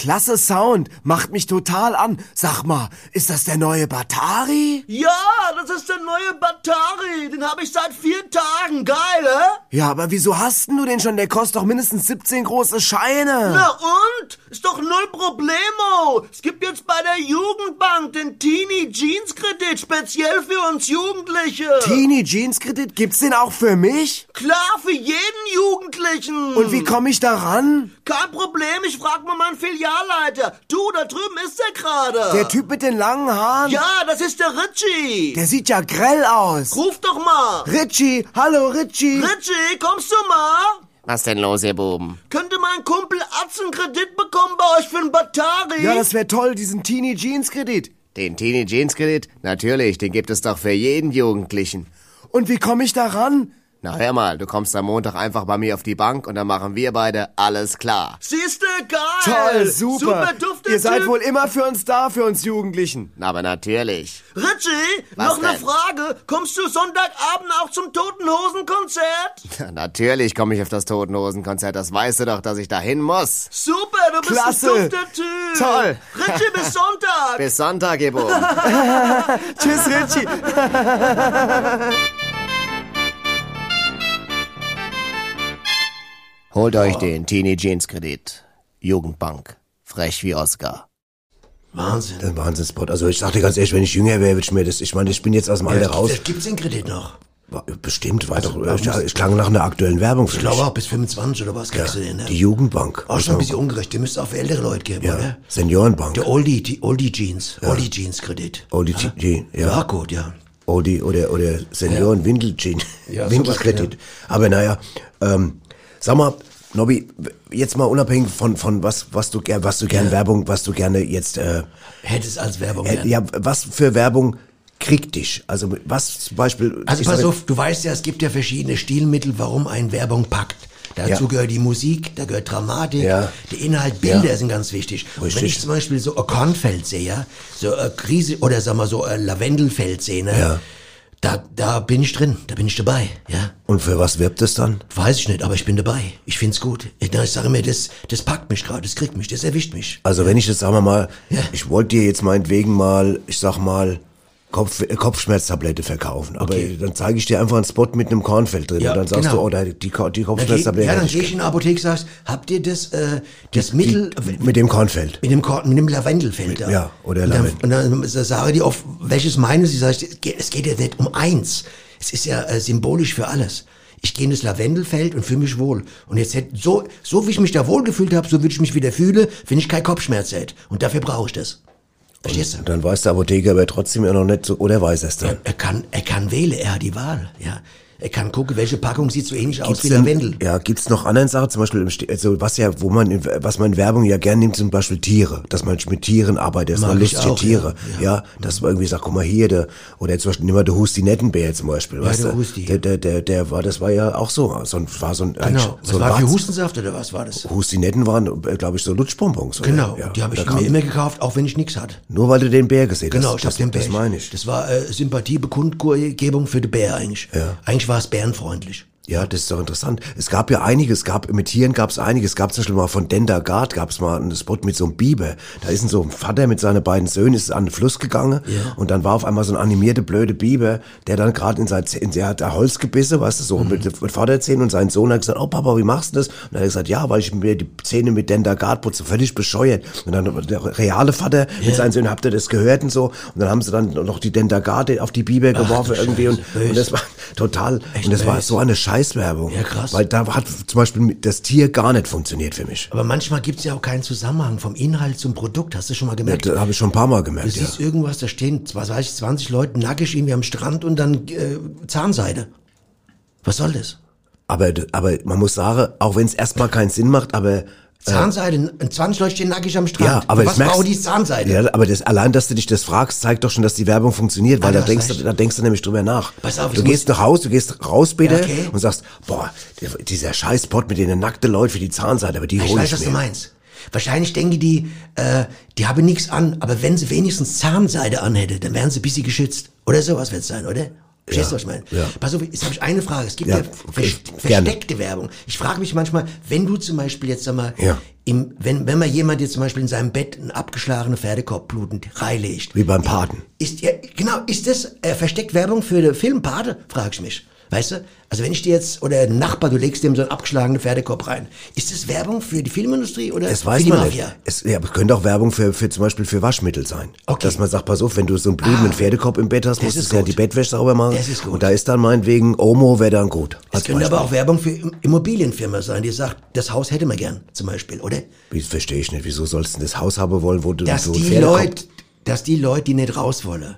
Klasse Sound, macht mich total an. Sag mal, ist das der neue Batari? Ja, das ist der neue Batari. Den habe ich seit vier Tagen. Geil, hä? Ja, aber wieso hast denn du den schon? Der kostet doch mindestens 17 große Scheine. Na und? Ist doch null Problemo. Es gibt jetzt bei der Jugendbank den Teenie Jeans Kredit speziell für uns Jugendliche. Teenie Jeans Kredit, gibt's den auch für mich? Klar, für jeden Jugendlichen. Und wie komme ich da ran? Kein Problem, ich frag mal meinen Filialleiter. Du, da drüben ist er gerade. Der Typ mit den langen Haaren? Ja, das ist der Ritchie. Der sieht ja grell aus. Ruf doch mal. Richie, hallo Richie. Ritchie, kommst du mal? Was denn los, ihr Buben? Könnte mein Kumpel Atz einen Kredit bekommen bei euch für einen Batari? Ja, das wäre toll, diesen Teenie Jeans Kredit. Den Teenie Jeans Kredit? Natürlich, den gibt es doch für jeden Jugendlichen. Und wie komme ich da ran? Na hör mal, du kommst am Montag einfach bei mir auf die Bank und dann machen wir beide alles klar. Siehste, geil! Toll, super. Super dufte Ihr seid Typ. wohl immer für uns da, für uns Jugendlichen. Na, aber natürlich. Richie, Was noch eine denn? Frage. Kommst du Sonntagabend auch zum Toten Hosen Konzert? Na, natürlich komme ich auf das Totenhosen-Konzert, das weißt du doch, dass ich da hin muss. Super, du bist Klasse. ein dufter Typ. Toll. Richie, bis Sonntag. Bis Sonntag, ihr Buben. Tschüss, Richie. Holt euch den Teenie Jeans Kredit. Jugendbank. Frech wie Oscar. Wahnsinn. Ein Wahnsinnsspot. Also ich sag dir ganz ehrlich, wenn ich jünger wäre, würde ich mir das, ich meine, ich bin jetzt aus dem Alter raus. Gibt's den Kredit noch? Bestimmt, war doch, ich, ich klang nach einer aktuellen Werbung für Ich glaube auch bis 25 oder was kriegst du den, ne? Die Jugendbank. Auch schon ein bisschen ungerecht. Der müsste auch für ältere Leute geben, Ja, oder? Seniorenbank. Der Oldie, die Oldie Jeans. Oldie Jeans Kredit. Oldie G- G, ja. Ja, gut, ja. Oldie oder, oder Senioren Windeljean. Ja, Windelkredit. Aber naja, ähm, sag mal, Nobby, jetzt mal unabhängig von, von was, was du gern, was du gern Werbung, was du gerne jetzt, äh, Hättest als Werbung äh, ja, was für Werbung kriegt dich? Also was zum Beispiel. Also pass auf, du weißt ja, es gibt ja verschiedene Stilmittel, warum ein Werbung packt. Dazu Ja. gehört die Musik, da gehört Dramatik, Ja. der Inhalt, Bilder Ja. sind ganz wichtig. Und wenn ich zum Beispiel so ein Kornfeld sehe, ja, so eine Krise oder sag mal so ein Lavendelfeld sehe, ne, Ja. Da, da bin ich drin, da bin ich dabei, ja. Und für was wirbt es dann? Weiß ich nicht, aber ich bin dabei. Ich find's gut. Ich, ich sage mir, das, das packt mich gerade, das kriegt mich, das erwischt mich. Also wenn ich jetzt, sagen wir mal, Ja. ich wollte dir jetzt meinetwegen mal, ich sag mal, Kopf, äh, Kopfschmerztablette verkaufen. Aber Okay. dann zeige ich dir einfach einen Spot mit einem Kornfeld drin. Ja, und dann sagst genau. du, oh, die, die Kopfschmerztablette. ja, dann gehe ich in die Apotheke und sagst, habt ihr das, äh, das Mittel, die, mit dem Kornfeld. Mit dem, Korn, mit dem Lavendelfeld da. ja, oder und dann, Lavendel. und dann sage die oft, welches meinen sie? Sag ich, es geht, es geht ja nicht um eins. Es ist ja äh, symbolisch für alles. Ich gehe in das Lavendelfeld und fühle mich wohl. Und jetzt hätte, so, so wie ich mich da wohl gefühlt habe, so würde ich mich wieder fühle, wenn ich keinen Kopfschmerz hätte. Und dafür brauche ich das. Verstehst du? Dann weiß der Apotheker aber trotzdem ja noch nicht so, oder weiß er es dann? Er kann, er kann wählen, er hat die Wahl, ja. Er kann gucken, welche Packung sieht so ähnlich aus Gibt's wie denn- Lavendel. Ja, gibt's noch anderen Sachen, zum Beispiel, also was ja, wo man, in- was man in Werbung ja gern nimmt, zum Beispiel Tiere, dass man mit Tieren arbeitet, dass Mag man lustige auch, Tiere, ja, ja, dass man irgendwie sagt, guck mal hier, der, oder zum Beispiel, nimm mal der Husti Nettenbär zum Beispiel, weißt der du, Husti. der, der, der, der war, das war ja auch so, so ein, war so ein, Genau. Was so ein war für Hustensaft oder was war das? Hustinetten waren, glaube ich, so Lutschbonbons. oder? Genau, ja. die habe ich mir immer gekauft, auch wenn ich nichts hatte. Nur weil du den Bär gesehen Genau, hast. ich hab den Bär. Das meine ich. Das war äh, Sympathiebekundgebung für den Bär eigentlich. Ja. Eigentlich war es bärenfreundlich. Ja, das ist doch interessant. Es gab ja einiges, es gab mit Tieren gab es einiges. Es gab zum Beispiel mal von Dendagard gab es mal einen Spot mit so einem Biber. Da ist ein so ein Vater mit seinen beiden Söhnen ist an den Fluss gegangen Ja. und dann war auf einmal so ein animierte blöde Biber, der dann gerade in sein in der hat Holz gebissen, weißt du, so Mhm. mit, mit Vaterzähnen und sein Sohn hat gesagt, oh Papa, wie machst du das? Und dann hat er gesagt, ja, weil ich mir die Zähne mit Dendagard putze, völlig bescheuert. Und dann der reale Vater mit seinen Söhnen, habt ihr das gehört und so? Und dann haben sie dann noch die Dendagard auf die Biber geworfen du irgendwie und, Scheiße, und das war total, Echt und das war so eine Scheißwerbung. Ja, krass. Weil da hat zum Beispiel das Tier gar nicht funktioniert für mich. Aber manchmal gibt es ja auch keinen Zusammenhang vom Inhalt zum Produkt. Hast du schon mal Ja, gemerkt? das habe ich schon ein paar Mal du gemerkt. Ja. siehst irgendwas, da stehen, was weiß ich, 20 Leute nackig irgendwie am Strand und dann äh, Zahnseide. Was soll das? Aber, aber man muss sagen, auch wenn es erstmal keinen Sinn macht, aber Zahnseide, 20 Leute stehen nackig am Strand. ja, aber was merkst, die Zahnseide? Ja, aber das, allein, dass du dich das fragst, zeigt doch schon, dass die Werbung funktioniert, weil Ah, da denkst, du, da denkst du nämlich drüber nach. Pass auf, du gehst nach Hause, du gehst raus bitte Ja, okay. und sagst, boah, dieser Scheißpot mit den nackten Leuten für die Zahnseite, aber die ich hole weiß, ich was mir. du meinst. Wahrscheinlich denken die, äh, die haben nichts an, aber wenn sie wenigstens Zahnseide anhätte, dann wären sie ein bisschen geschützt. Oder sowas wird es sein, oder? Verstehst du, was ich meine? ja. Pass auf, jetzt habe ich eine Frage. Es gibt ja, Ja, gerne. versteckte Werbung. Ich frage mich manchmal, wenn du zum Beispiel jetzt sag mal, Ja. im, wenn, wenn man jemand jetzt zum Beispiel in seinem Bett einen abgeschlagenen Pferdekorb blutend reinlegt, Wie beim Paten. ist ja, genau, ist das äh, versteckt Werbung für den Film Pate? Frag ich mich. Weißt du? Also wenn ich dir jetzt, oder ein Nachbar, du legst dem so einen abgeschlagenen Pferdekorb rein. Ist das Werbung für die Filmindustrie oder Das für weiß die man Mafia? nicht. Es, ja, es könnte auch Werbung für, für zum Beispiel für Waschmittel sein. Okay. Dass man sagt, pass auf, wenn du so einen blutenden Ah. Pferdekorb im Bett hast, Das musst du ja die Bettwäsche sauber machen. Das ist gut. Und da ist dann meinetwegen Omo wäre dann gut. Es könnte Beispiel. aber auch Werbung für Im- Immobilienfirma sein, die sagt, das Haus hätte man gern, zum Beispiel, oder? Wie, verstehe ich nicht. Wieso sollst du denn das Haus haben wollen, wo du Dass so einen die Pferdekorb- Leute, dass die Leute, die nicht raus wollen,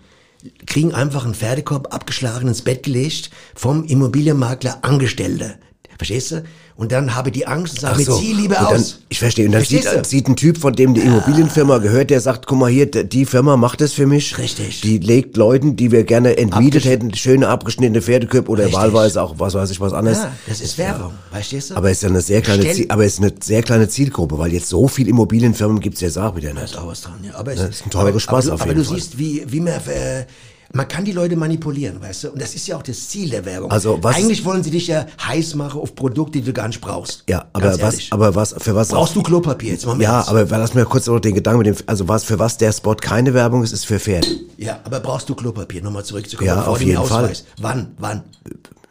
kriegen einfach einen Pferdekorb abgeschlagen ins Bett gelegt vom Immobilienmakler Angestellte. Verstehst du? Und dann habe die Angst und sage, mir so. zieh lieber und dann, aus. Ich verstehe. Und dann sieht, sieht ein Typ, von dem die Immobilienfirma gehört, der sagt, guck mal hier, die Firma macht das für mich. Richtig. Die legt Leuten, die wir gerne entmietet hätten, schöne abgeschnittene Pferdeköpfe oder Richtig. wahlweise auch was weiß ich was anderes. Ja, das ist Werbung. Verstehst du? Aber es ist ja eine sehr kleine, Ziel, aber es ist eine sehr kleine Zielgruppe, weil jetzt so viel Immobilienfirmen gibt's jetzt auch wieder Da nicht. ist auch was dran, ja. Aber es Das ist ein teurer aber, Spaß aber, auf aber jeden du Fall. siehst, wie, wie man, äh, man kann die Leute manipulieren, weißt du? Und das ist ja auch das Ziel der Werbung. Also was- Eigentlich wollen sie dich ja heiß machen auf Produkte, die du gar nicht brauchst. Ja, aber was, aber was, für was Brauchst du Klopapier jetzt mal Ja, ernst. aber lass mir kurz noch den Gedanken mit dem, also was, für was der Spot keine Werbung ist, ist für Pferde. Ja, aber brauchst du Klopapier? Nochmal zurückzukommen. Ja, auf jeden Fall. Ausweis. Wann? Wann?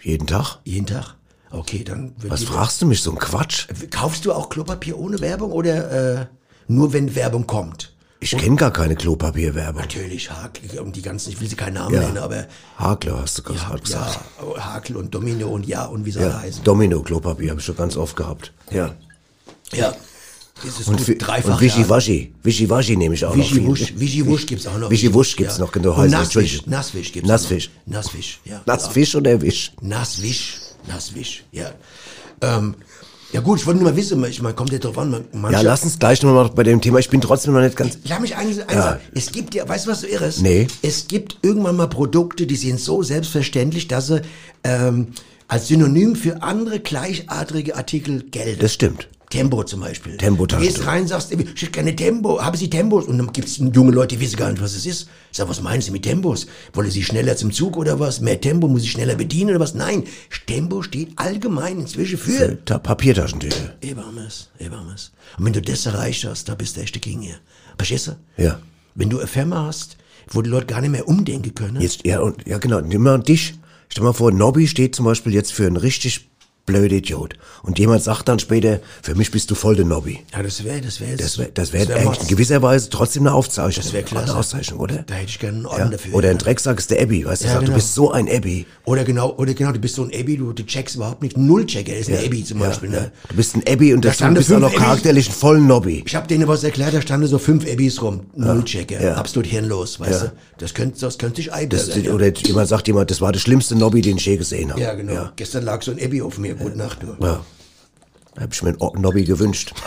Jeden Tag. Jeden Tag? Okay, dann... Was fragst du mich, so ein Quatsch? Kaufst du auch Klopapier ohne Werbung oder äh, nur wenn Werbung kommt? Ich kenne gar keine Klopapierwerbung. Natürlich, Hakel und die ganzen, ich will sie keinen Namen Ja. nennen, aber Hakler hast du gerade ja, gesagt. Hakel und Domino und ja und wie sie alle Ja, heißen. Domino Klopapier habe ich schon ganz oft gehabt. Ja. Ja. Ist Und, gut, dreifach. und Wischiwaschi. Wischiwaschi nehme ich auch noch viel. Wischiwusch, gibt's auch noch. Wischiwusch gibt's noch, genau, Und heißt es, Nasswisch. Nasswisch gibt's Nassfisch. Noch. Nassfisch, ja. Nassfisch oder Wisch? Nasswisch, Nasswisch, ja. Ähm, ja gut, ich wollte nur mal wissen, ich meine, kommt ja drauf an, man, manche, Ja, lass uns gleich nochmal bei dem Thema. Ich bin trotzdem noch nicht ganz. Ich habe mich eigentlich sagen, es gibt ja, weißt du, was so irre ist? Nee. Es gibt irgendwann mal Produkte, die sind so selbstverständlich, dass sie ähm, als Synonym für andere gleichartige Artikel gelten. Das stimmt. Tempo zum Beispiel. Tempo Du gehst rein, sagst, ich keine Tempo, haben Sie Tempos? Und dann gibt's junge Leute, die wissen gar nicht, was es ist. Ich sag, was meinen Sie mit Tempos? Wollen Sie schneller zum Zug oder was? Mehr Tempo, muss ich schneller bedienen oder was? Nein, Tempo steht allgemein inzwischen für Ta Papiertaschentücher. Ebermes, Ebermes. Und wenn du das erreicht hast, da bist du echt der King hier. Verstehst du? Ja. Wenn du eine Firma hast, wo die Leute gar nicht mehr umdenken können. Jetzt, ja, und, ja, genau. Nimm mal dich. Stell mal vor, Nobby steht zum Beispiel jetzt für einen richtig blöden Idiot. Und jemand sagt dann später, für mich bist du voll der Nobby. Ja, das wäre, das wäre, Das wäre das wär wär Mods. in gewisser Weise trotzdem eine Auszeichnung. Das wäre klasse. Eine Auszeichnung, oder? Da hätte ich gerne einen Orden Ja. dafür. Oder ein Drecksack ist der Abby, weißt du, Ja, sagt, genau. du bist so ein Abby. Oder genau, oder genau, du bist so ein Abby, du, du checkst überhaupt nicht. Null-Checker ist ein Abby zum Ja, Beispiel. ja. Ne? Du bist ein Abby und Da das, du bist auch noch charakterlich ein voll Nobby. Ich habe denen was erklärt, da standen so fünf Abbys rum. Null-Checker. Ja. Absolut hirnlos, weißt Ja. du. Das könnte, das könnte sich einbilden. ja. Oder jemand sagt jemand, das war der schlimmste Nobby, den ich je gesehen habe. ja, genau. Ja. Gestern lag so ein Abby auf mir. Gute Nacht, du. Ja. Da habe ich mir einen Nobby gewünscht.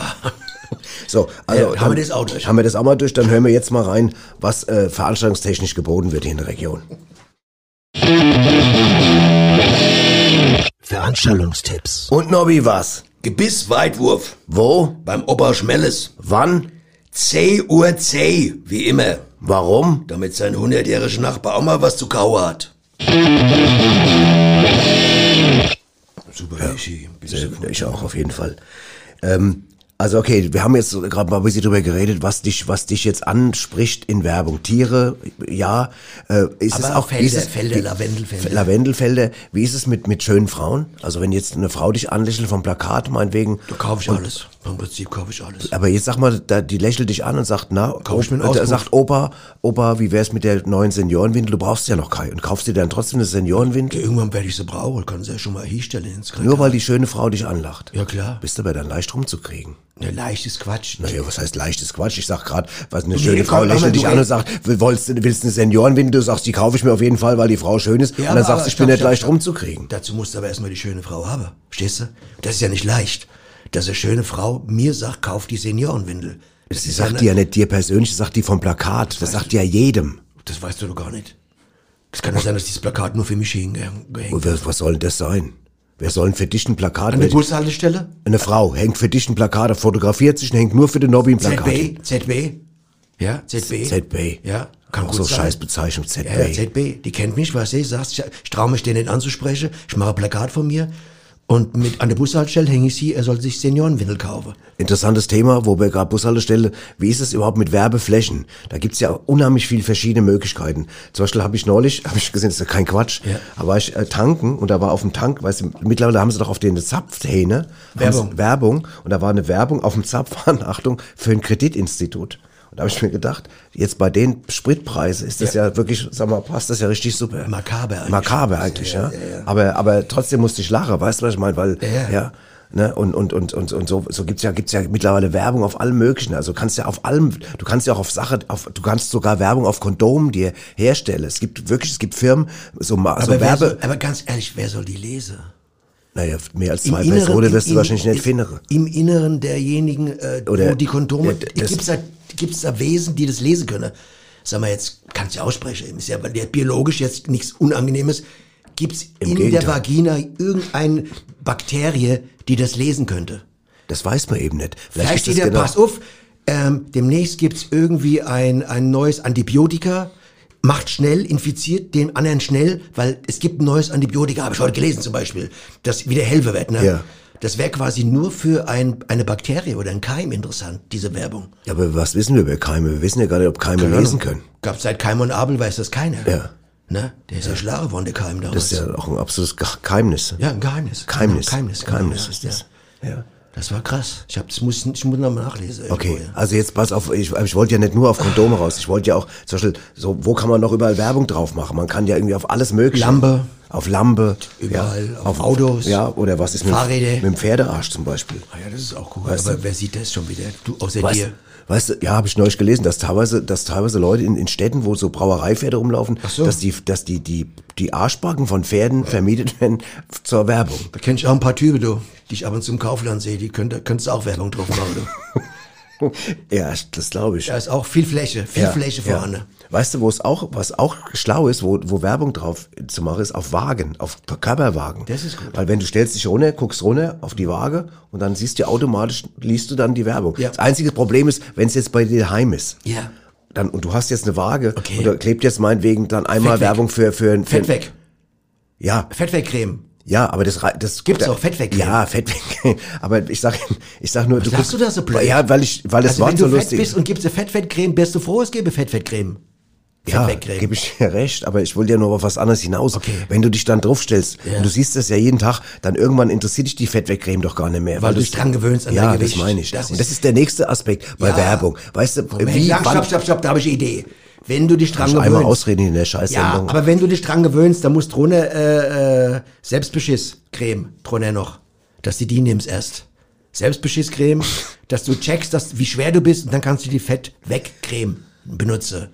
So, also Ja, haben wir dann- das auch durch? Haben wir das auch mal durch, dann hören wir jetzt mal rein, was äh, veranstaltungstechnisch geboten wird hier in der Region. Veranstaltungstipps. Und Nobby was? Gebissweitwurf. Wo? Beim Opa Schmelles. Wann? 10 Uhr 10, wie immer. Warum? Damit sein hundertjähriger Nachbar auch mal was zu kauen hat. Super, Michi. Sehr, ich auch auf jeden Fall. Ähm, also okay, wir haben jetzt gerade mal ein bisschen drüber geredet, was dich, was dich jetzt anspricht in Werbung. Tiere, ja. Äh, ist Aber es auch ist Felder, es, Felder, Lavendelfelder. Lavendelfelder. Wie ist es mit mit schönen Frauen? Also wenn jetzt eine Frau dich anlächelt vom Plakat, meinetwegen. Da kaufe ich und- alles. Im Prinzip kaufe ich alles. Aber jetzt sag mal, da, die lächelt dich an und sagt, na, Kauf ich mir einen Auspuff. sagt Opa, Opa, wie wär's mit der neuen Seniorenwindel? Du brauchst ja noch keine. Und kaufst dir dann trotzdem eine Seniorenwindel? Irgendwann werde ich sie brauchen, kann sie ja schon mal hinstellen ins Regal. Nur weil die schöne Frau dich anlacht. Ja, klar. Bist aber dann leicht rumzukriegen. Ja, leichtes Quatsch. Naja, was heißt leichtes Quatsch? Ich sag grad, was eine Nee, schöne komm, Frau lächelt du dich an und sagt, willst, du- willst eine Seniorenwindel? Du sagst, die kaufe ich mir auf jeden Fall, weil die Frau schön ist. Ja, und dann aber- sagst du, ich stopp, bin nicht stopp, leicht stopp. rumzukriegen. Dazu musst du aber erstmal die schöne Frau haben. Verstehst du? Das ist ja nicht leicht. Dass eine schöne Frau mir sagt, kauf die Seniorenwindel. Das Sie sagt die ja nicht dir persönlich, das sagt die vom Plakat. Das sagt die ja jedem. Das weißt du doch gar nicht. Es kann ja sein, dass dieses Plakat nur für mich hingehängt Und was, was soll denn das sein? Wer soll denn für dich ein Plakat? An der Bushaltestelle? Eine Frau hängt für dich ein Plakat, fotografiert sich und hängt nur für den Nobby ein Plakat. ZB? ZB? Ja, ZB? ZB. Ja, kann Auch so sein. Scheißbezeichnung, ZB. Ja, ja, ZB, die kennt mich, ich sagst, ich, ich traue mich den nicht anzusprechen. Ich mache ein Plakat von mir und mit an der Bushaltestelle hänge ich sie, er soll sich Seniorenwindel kaufen. Interessantes Thema, wo wir gerade Bushaltestelle, wie ist es überhaupt mit Werbeflächen? Da gibt's ja unheimlich viele verschiedene Möglichkeiten. Zum Beispiel habe ich neulich, habe ich gesehen, das ist ja kein Quatsch, Ja. aber war ich äh, tanken und da war auf dem Tank, weißt du, mittlerweile haben sie doch auf den Zapfhähne Werbung. Werbung und da war eine Werbung auf dem Zapfhahn, Achtung, für ein Kreditinstitut. Und da habe ich mir gedacht, jetzt bei den Spritpreisen ist das ja, wirklich, sag mal, passt das ja richtig super. Makaber eigentlich. Makaber eigentlich, ja. Aber, aber trotzdem musste ich lachen, weißt du, was ich meine? Weil, Ja, ja. ja Ne? Und, und, und, und, und so, so gibt's ja, gibt's ja mittlerweile Werbung auf allem möglichen. Also du kannst ja auf allem, du kannst ja auch auf Sache, auf, du kannst sogar Werbung auf Kondomen dir herstellen. Es gibt wirklich, es gibt Firmen, so, so Aber, wer Werbe. soll, aber ganz ehrlich, wer soll die lesen? Naja, mehr als zwei Inneren- Personen wirst du wahrscheinlich nicht finden. Im Inneren derjenigen, äh, Oder- wo die Kondome, Ja, das- gibt's da, gibt's da Wesen, die das lesen können? Sag mal jetzt, kannst du ja aussprechen, ist ja weil der biologisch jetzt nichts Unangenehmes. Gibt's Im in der Gegenteil. Vagina irgendeine Bakterie, die das lesen könnte? Das weiß man eben nicht. Vielleicht ist steht ja, genau- pass auf, ähm, demnächst gibt's irgendwie ein, ein neues Antibiotika, macht schnell, infiziert den anderen schnell, weil es gibt ein neues Antibiotika, habe ich heute gelesen zum Beispiel, das wieder helfen wird. Ne? Ja. Das wäre quasi nur für ein, eine Bakterie oder ein Keim interessant, diese Werbung. Ja, aber was wissen wir über Keime? Wir wissen ja gar nicht, ob Keime lesen können. Gab seit Keim und Abel weiß das keiner. Ja. Ne? Der ist ja, schlau geworden, der Keim damals. Das ist ja auch ein absolutes Ge- Geheimnis. ja, ein Geheimnis. Geheimnis. Geheimnis, genau, Geheimnis ja, ist das. Ja. Das war krass. Ich, hab, das muss, ich muss noch mal nachlesen. Okay, irgendwo, ja. also jetzt pass auf, ich, ich wollte ja nicht nur auf Kondome raus, ich wollte ja auch, zum Beispiel, so, wo kann man noch überall Werbung drauf machen? Man kann ja irgendwie auf alles mögliche. Lampe. Auf Lampe. Überall, ja, auf Autos. Ja, oder was ist mit, Fahrräder. mit dem Pferdearsch zum Beispiel? Ah ja, das ist auch cool. Weißt Aber du? wer sieht das schon wieder? Du, außer Weißt, dir. Weißt du, ja, habe ich neulich gelesen, dass teilweise, dass teilweise Leute in, in Städten, wo so Brauereipferde rumlaufen, so. dass die, dass die, die, die Arschbacken von Pferden vermietet werden zur Werbung. Da kenn ich auch ein paar Typen, du, die ich ab und zu im Kaufland sehe, die könnte, könntest auch Werbung drauf machen, du. Ja, das glaube ich. Da ist auch viel Fläche, viel Fläche vorhanden. Weißt du, wo es auch, was auch schlau ist, wo, wo Werbung drauf zu machen ist, auf Wagen, auf Körperwagen. Das ist gut. Weil wenn du stellst dich runter, guckst runter auf die Waage und dann siehst du automatisch, liest du dann die Werbung. Ja. Das einzige Problem ist, wenn es jetzt bei dir heim ist. Ja. Dann, und du hast jetzt eine Waage Okay. und da klebt jetzt meinetwegen dann einmal Fett weg. Werbung für, für, für Fett weg. Ja, Fettwegcreme. ja, aber das das Gibt's auch Fettwegcreme? Ja, Fettwegcreme. Aber ich sag, ich sag nur, Was sagst du da so blöd? Ja, weil ich, weil das also Wort wenn so du fett lustig bist und gibst eine Fettwegcreme, bist du froh, es gäbe Fettwegcreme. Ja, gebe ich dir recht, aber ich wollte ja nur auf was anderes hinaus. Okay. Wenn du dich dann draufstellst, Ja. und du siehst das ja jeden Tag, dann irgendwann interessiert dich die Fettwegcreme doch gar nicht mehr. Weil du das- dich dran gewöhnst an ja, dein Gewicht. das meine ich. Das und ist- das ist der nächste Aspekt bei Ja. Werbung. Weißt du, Moment, wie, lang, stopp, stopp, stopp, da habe ich eine Idee. Wenn du dich dran ich einmal gewöhnst. ausreden in der Ja, Scheißsendung. aber wenn du dich dran gewöhnst, dann musst du drunter äh, äh, Selbstbeschiss-Creme drunter noch. Dass du die nimmst erst. Selbstbeschiss-Creme, dass du checkst, dass, wie schwer du bist und dann kannst du die Fett-Weg-Creme benutzen.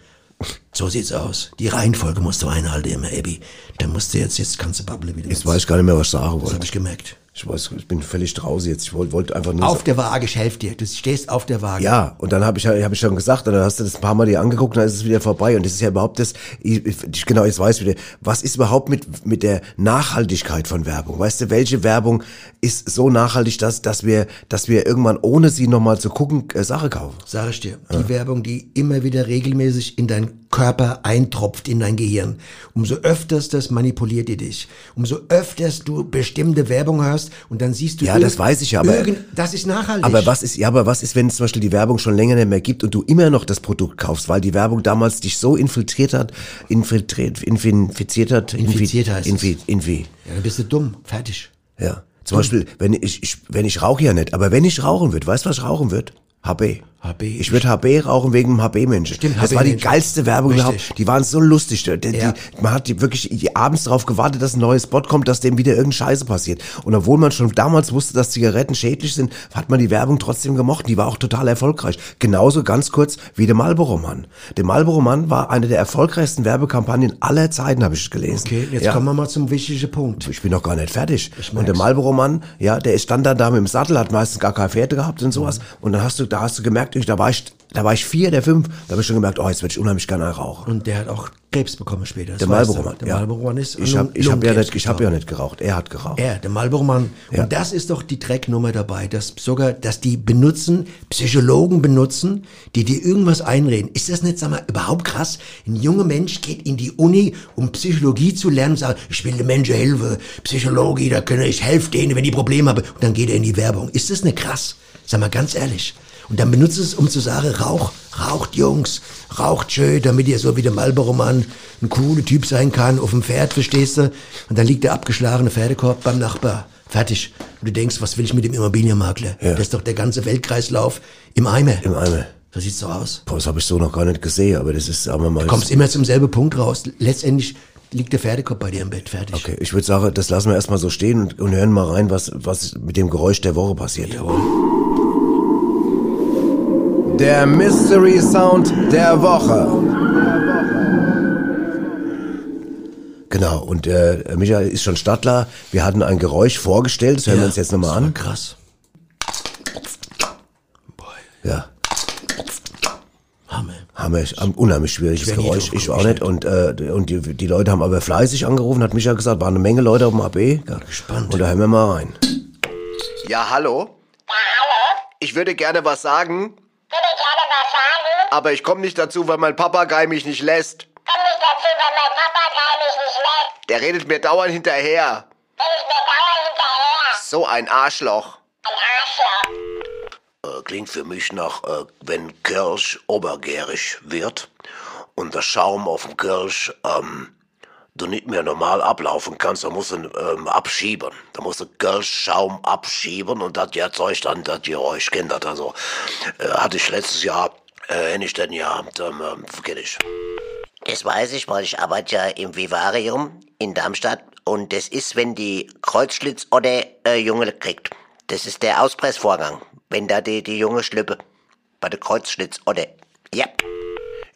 So sieht's aus. Die Reihenfolge musst du einhalten immer, Abby. Dann musst du jetzt, jetzt kannst du babbeln wieder. Jetzt weiß ich gar nicht mehr, was ich sagen Das habe wollte. ich gemerkt. Ich weiß, ich bin völlig draußen jetzt. Ich wollte, wollte einfach nur Auf der Waage, ich helfe dir. Du stehst auf der Waage. Ja, und dann habe ich, hab ich schon gesagt, dann hast du das ein paar Mal dir angeguckt, dann ist es wieder vorbei. Und das ist ja überhaupt das, ich, ich, genau, jetzt weiß wieder, was ist überhaupt mit, mit der Nachhaltigkeit von Werbung? Weißt du, welche Werbung ist so nachhaltig, dass, dass wir, dass wir irgendwann ohne sie nochmal zu gucken, äh, Sache kaufen? Sag ich dir, die Werbung, die immer wieder regelmäßig in deinen Körper eintropft, in dein Gehirn. Umso öfters das manipuliert die dich. Umso öfters du bestimmte Werbung hörst und dann siehst du Ja, das weiß ich ja, aber- irgend- das ist nachhaltig. Aber was ist, ja, aber was ist, wenn es zum Beispiel die Werbung schon länger nicht mehr gibt und du immer noch das Produkt kaufst, weil die Werbung damals dich so infiltriert hat, infiltriert, infi- infiziert hat, infi- Infiziert heißt infi, infi, ja, dann bist du dumm. Fertig. Ja. Zum Beispiel, wenn ich, ich, wenn ich rauche ja nicht, aber wenn ich rauchen würde, weißt du, was ich rauchen würde? HB. HB. Ich würde HB rauchen wegen dem HB-Menschen. Stimmt, Das war die HB-Menschen. geilste Werbung Richtig. überhaupt. Die waren so lustig. Die, die, Ja. man hat die wirklich die abends darauf gewartet, dass ein neues Spot kommt, dass dem wieder irgendeine Scheiße passiert. Und obwohl man schon damals wusste, dass Zigaretten schädlich sind, hat man die Werbung trotzdem gemocht. Die war auch total erfolgreich. Genauso ganz kurz wie der Marlboro Mann. Der Marlboro Mann war eine der erfolgreichsten Werbekampagnen aller Zeiten, habe ich gelesen. Okay, jetzt Ja. kommen wir mal zum wichtigen Punkt. Ich bin noch gar nicht fertig. Und der merk's. Marlboro Mann, ja, der stand dann da mit dem Sattel, hat meistens gar keine Pferde gehabt und sowas. Und dann hast du, da hast du gemerkt, ich, da war ich, da war ich vier, der fünf, da habe ich schon gemerkt, oh, jetzt würde ich unheimlich gerne rauchen. Und der hat auch Krebs bekommen später. Der weißt Marlboro du. Mann, Der ja. Marlboro Mann ist Ich habe hab ja nicht, ich habe ja nicht geraucht. Er hat geraucht. Er, der Marlboro Mann. Ja. Und das ist doch die Drecknummer dabei, dass sogar, dass die benutzen, Psychologen benutzen, die dir irgendwas einreden. Ist das nicht, sag mal, überhaupt krass? Ein junger Mensch geht in die Uni, um Psychologie zu lernen und sagt, ich will den Menschen helfen, Psychologie, da kann ich helfe denen, wenn die Probleme haben. Und dann geht er in die Werbung. Ist das nicht krass? Sag mal ganz ehrlich. Und dann benutzt es, um zu sagen, rauch, raucht Jungs, raucht schön, damit ihr so wie der Marlboro Mann ein cooler Typ sein kann, auf dem Pferd, verstehst du? Und dann liegt der abgeschlagene Pferdekorb beim Nachbar. Fertig. Und du denkst, was will ich mit dem Immobilienmakler? Ja. Das ist doch der ganze Weltkreislauf im Eimer. Im Eimer. So sieht's so aus. Boah, das habe ich so noch gar nicht gesehen, aber das ist, sagen wir mal. Du kommst immer zum selben Punkt raus. Letztendlich liegt der Pferdekorb bei dir im Bett. Fertig. Okay, ich würde sagen, das lassen wir erstmal so stehen und, und hören mal rein, was, was mit dem Geräusch der Woche passiert. Jawohl. Der Mystery Sound der Woche. Genau, und äh, Michael ist schon Stadtler. Wir hatten ein Geräusch vorgestellt, das hören wir uns jetzt nochmal an. Krass. Ja. Hammer. Hammer, unheimlich schwieriges Ich Geräusch. Ich auch nicht. Und, äh, und die, die Leute haben aber fleißig angerufen, hat Michael gesagt, waren eine Menge Leute auf dem AB. Ja. Gespannt. Und da hören wir mal rein. Ja, hallo? Ich würde gerne was sagen. Aber ich komme nicht dazu, weil mein Papagei mich nicht lässt. Der redet mir dauernd hinterher. So ein Arschloch. Äh, klingt für mich nach, äh, wenn Kirsch obergärig wird und der Schaum auf dem Kirsch ähm, du nicht mehr normal ablaufen kannst, dann musst du ähm, abschieben. Da musst du Kirschschaum abschieben und das erzeugt dann das Geräusch. Kennt das also? Äh, hatte ich letztes Jahr, äh, wenn ich denn ja, dann ähm, kenn ich. Das weiß ich, weil ich arbeite ja im Vivarium in Darmstadt und das ist, wenn die Kreuzschlitz oder äh, Junge kriegt. Das ist der Auspressvorgang, wenn da die, die Junge schlüppe. Bei der Kreuzschlitz oder. Ja.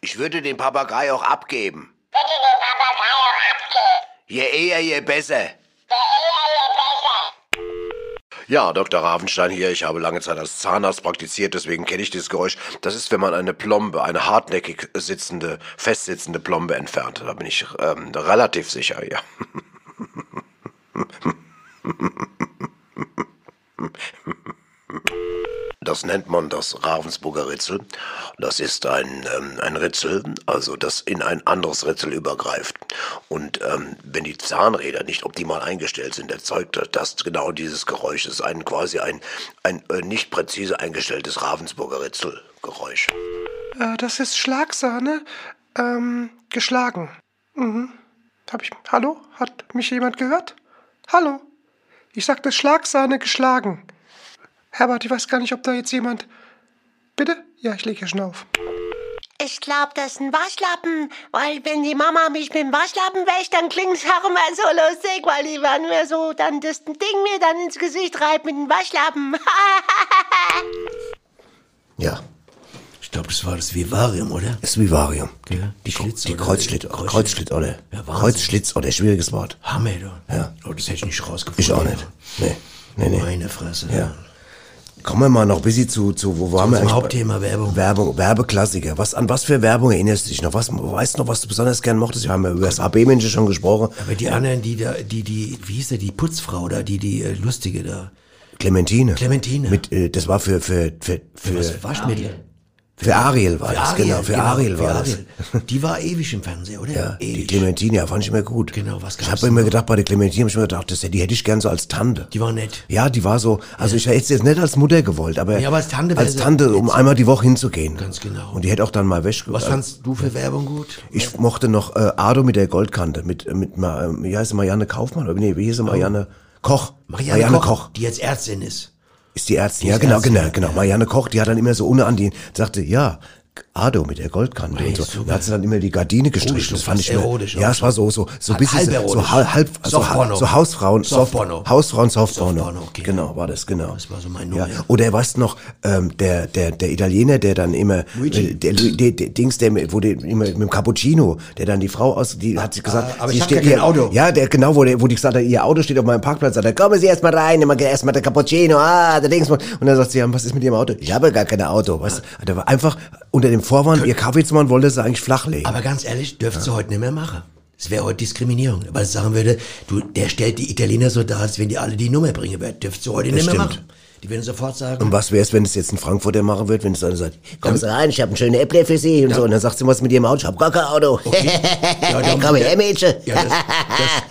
Ich würde den Papagei auch abgeben. Je eher, je besser. Ja, Dr. Ravenstein hier. Ich habe lange Zeit als Zahnarzt praktiziert, deswegen kenne ich dieses Geräusch. Das ist, wenn man eine Plombe, eine hartnäckig sitzende, festsitzende Plombe entfernt. Da bin ich ähm, relativ sicher, ja. Das nennt man das Ravensburger Ritzel. Das ist ein, ähm, ein Ritzel, also das in ein anderes Ritzel übergreift. Und ähm, wenn die Zahnräder nicht optimal eingestellt sind, erzeugt das genau dieses Geräusch. Das ist ein, quasi ein, ein äh, nicht präzise eingestelltes Ravensburger Ritzelgeräusch. Äh, das ist Schlagsahne, ähm, geschlagen. Mhm. Hab ich, hallo? Hat mich jemand gehört? Hallo? Ich sagte Schlagsahne geschlagen. Herbert, ich weiß gar nicht, ob da jetzt jemand... Bitte? Ja, ich lege hier schon auf. Ich glaube, das ist ein Waschlappen, weil wenn die Mama mich mit dem Waschlappen wäscht, dann klingt's auch immer so lustig, weil die dann mir so dann das Ding mir dann ins Gesicht reibt mit dem Waschlappen. Ja, Ich glaube, das war das Vivarium, oder? ist Vivarium. Ja, die Schlitz. Die oder? Kreuzschlitt, Kreuzschlitt. Oder? Ja. Kreuzschlitz, oder? Schwieriges Wort. Hammer, du. Ja. Oh, das hätte ich nicht rausgefunden. Ich auch nicht. Nee, nee, nee. Meine Fresse. Ja. Kommen wir mal noch ein bisschen zu, zu wo waren wir eigentlich? Hauptthema Werbung. Werbung, Werbeklassiker. Was, an was für Werbung erinnerst du dich noch? Was, weißt du noch, was du besonders gern mochtest? Wir haben ja über das AB-Menschen schon gesprochen. Aber die anderen, die da, die, die, wie hieß der, die Putzfrau da, die, die äh, lustige da. Clementine. Clementine. Mit, äh, das war für, für, für, für, Was, Waschmittel. Für Ariel war das, genau. Für Ariel war das. Die war ewig im Fernsehen, oder? Ja, die ewig. Clementine, ja, fand ich immer gut. Genau, was Ich gab's habe immer gedacht, bei der Clementine habe ich mir gedacht, das, die hätte ich gern so als Tante. Die war nett. Ja, die war so, also ich hätte sie jetzt nicht als Mutter gewollt, aber, Ja, aber als Tante als Tante, um einmal die Woche hinzugehen. Ganz genau. Und die hätte auch dann mal Wäsche Was äh, fandst du für Werbung gut? Ich mochte noch äh, Ado mit der Goldkante, mit, äh, mit äh, wie heißt sie, Marianne Kaufmann? Oder nee, wie hieß sie, Marianne Koch. Marianne, Koch, die jetzt Ärztin ist. Ist die Ärztin, ja genau, genau, genau. ja. Marianne Koch, die hat dann immer so ohne an die, sagte, ja, Ado mit der Goldkante Hey, und so. super. Da hat sie dann immer die Gardine gestrichen. das das fand ich erotisch Ja, es war so, so, so ein bisschen, halb so halb, halb so, so Hausfrauen, Soft, Softporno. Hausfrauen, Softporno. Softporno, okay. Genau, war das, genau. Das war so mein. Nummer, ja. Oder weißt du noch, ähm, der, der, der Italiener, der dann immer, Luigi. äh, der, der, der Dings, der, wo der, immer mit dem Cappuccino, der dann die Frau aus, die hat sich gesagt, Ah, aber sie ich hab steht gar kein ihr- Auto. Ja, der, genau, wo, der, wo die gesagt hat, ihr Auto steht auf meinem Parkplatz, sagt er, kommen Sie erst mal rein, immer erst mal der Cappuccino, ah, der Dings. Und dann sagt sie, ja, was ist mit Ihrem Auto? Ich habe gar kein Auto, weißt du. Der war einfach unter dem Vorwand, ihr Kaffee zu machen, wollte sie eigentlich flachlegen. Aber ganz ehrlich, dürftest du heute nicht mehr machen. Das wäre heute Diskriminierung. Weil ich sagen würde, du, der stellt die Italiener so dar, als wenn die alle die Nummer bringen würden. Dürftest du heute Das nicht mehr stimmt. machen. Die würden sofort sagen, Und was wär's, wenn es jetzt ein Frankfurter machen wird, wenn es dann sagt, Kommen Sie rein, ich habe ein schönes Äpple für Sie. und so, und dann sagt sie, was mit ihrem Auto? Ich hab gar kein Auto. ja, dann- Komm her, Mädchen. ja, das, das,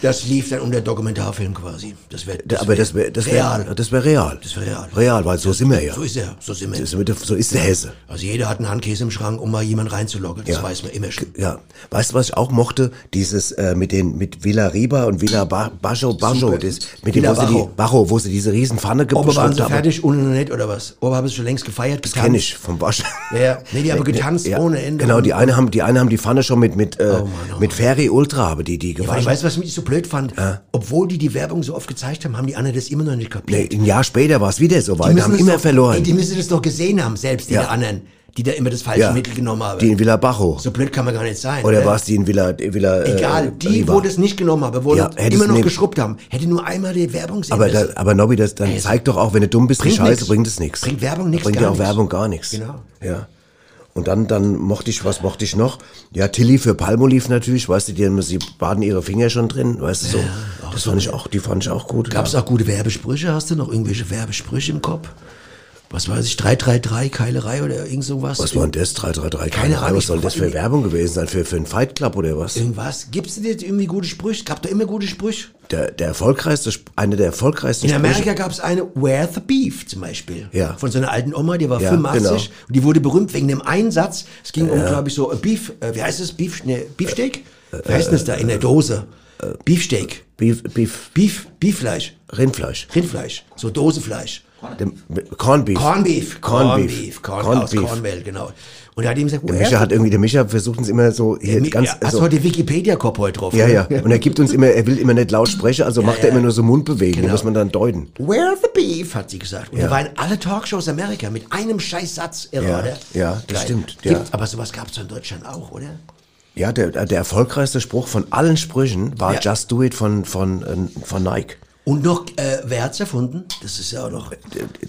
das lief dann unter Dokumentarfilm quasi. Das wäre das aber das wäre das wär, real. das wär real. Das wäre real. Real, weil so sind wir ja. So ist er, so sind wir. Ist, so ist der Hesse. Also jeder hat einen Handkäse im Schrank, um mal jemanden reinzuloggen. Das Ja. weiß man immer schon. Ja, weißt du, was ich auch mochte? Dieses äh, mit den mit Villa Riba und Villa ba Bajo, Bajo, Super. das, mit Villa dem, wo sie die, Bajo. Bajo, wo sie diese riesen Pfanne gebucht haben. Fertig, ohne noch nicht, oder was? Ober haben sie schon längst gefeiert, Das kenne ich vom Wasch. Ja, ja. Nee, die haben getanzt ohne Ende. Genau, die eine haben, die eine haben die Pfanne schon mit mit äh, Oh Mann, oh mit Ferry Ultra, aber die die Ja, gewaschen. ich weiß, was mich so blöd fand. Obwohl die die Werbung so oft gezeigt haben, haben die anderen das immer noch nicht nee, kapiert. ein Jahr später war es wieder so weit. Die haben immer doch, verloren. Ey, die müssen das doch gesehen haben, selbst die Ja. anderen. Die da immer das falsche Ja, Mittel genommen haben. Die in Villa Bajo. so blöd kann man gar nicht sein. Oder ne? war es die in Villa, Villa Egal, äh, die, Riva? wo das nicht genommen haben, wo Ja, immer noch geschrubbt haben, hätte nur einmal die Werbung sehen Aber, müssen. da, aber Nobby, das, dann Ey, zeigt doch auch, wenn du dumm bist, die bringt Scheiße, nix. bringt es nichts. Bringt Werbung nix, Bringt ja auch nix. Werbung gar nichts. Genau. Ja. Und dann, dann mochte ich, was mochte ich noch? Ja, Tilly für Palmolive natürlich, weißt du, die, sie baden ihre Finger schon drin, weißt du, so. das fand ich auch, die fand ich auch gut. Gab es ja. auch gute Werbesprüche? Hast du noch irgendwelche Werbesprüche im Kopf? Was weiß ich, 333, Keilerei oder irgend sowas? Was war denn das? 333, Keine keine Ahnung. Was soll das für Werbung gewesen sein? Für, für einen Fight Club oder was? Irgendwas? Gibt's denn jetzt irgendwie gute Sprüche? Gab da immer gute Sprüche? Der, der erfolgreichste, eine der erfolgreichsten In Amerika gab es eine Where the Beef zum Beispiel. Ja. Von so einer alten Oma, die war Ja, 85 genau. und die wurde berühmt wegen dem Einsatz. Es ging um, glaube ich, so äh, Beef, äh, wie heißt es? Beef, ne, Beefsteak? wie heißt das da in der Dose? Beefsteak. Beef, Beef, Beef, Beeffleisch. Rindfleisch. Rindfleisch. So Dosefleisch. Dem, Corn Beef. Corn Beef. Corn Beef. Corn, aus. Cornmehl, genau. Und da hat ihm gesagt, Der Micha hat irgendwie, der Micha versucht uns immer so hier Mi- ganz, ja, hast so, du heute Wikipedia-Kopf heute drauf? ja, ja. Und er gibt uns immer, er will immer nicht laut sprechen, also macht er ja. immer nur so Mundbewegungen, Genau. muss man dann deuten. Where the beef, hat sie gesagt. Und Ja. er war in alle Talkshows Amerika mit einem Scheißsatz, irre, Ja, oder? ja, das Geil. stimmt, ja. Aber sowas gab es in Deutschland auch, oder? Ja, der, der erfolgreichste Spruch von allen Sprüchen war Ja. Just Do It von, von, äh, von Nike. Und noch, äh, wer hat's erfunden? Das ist ja auch noch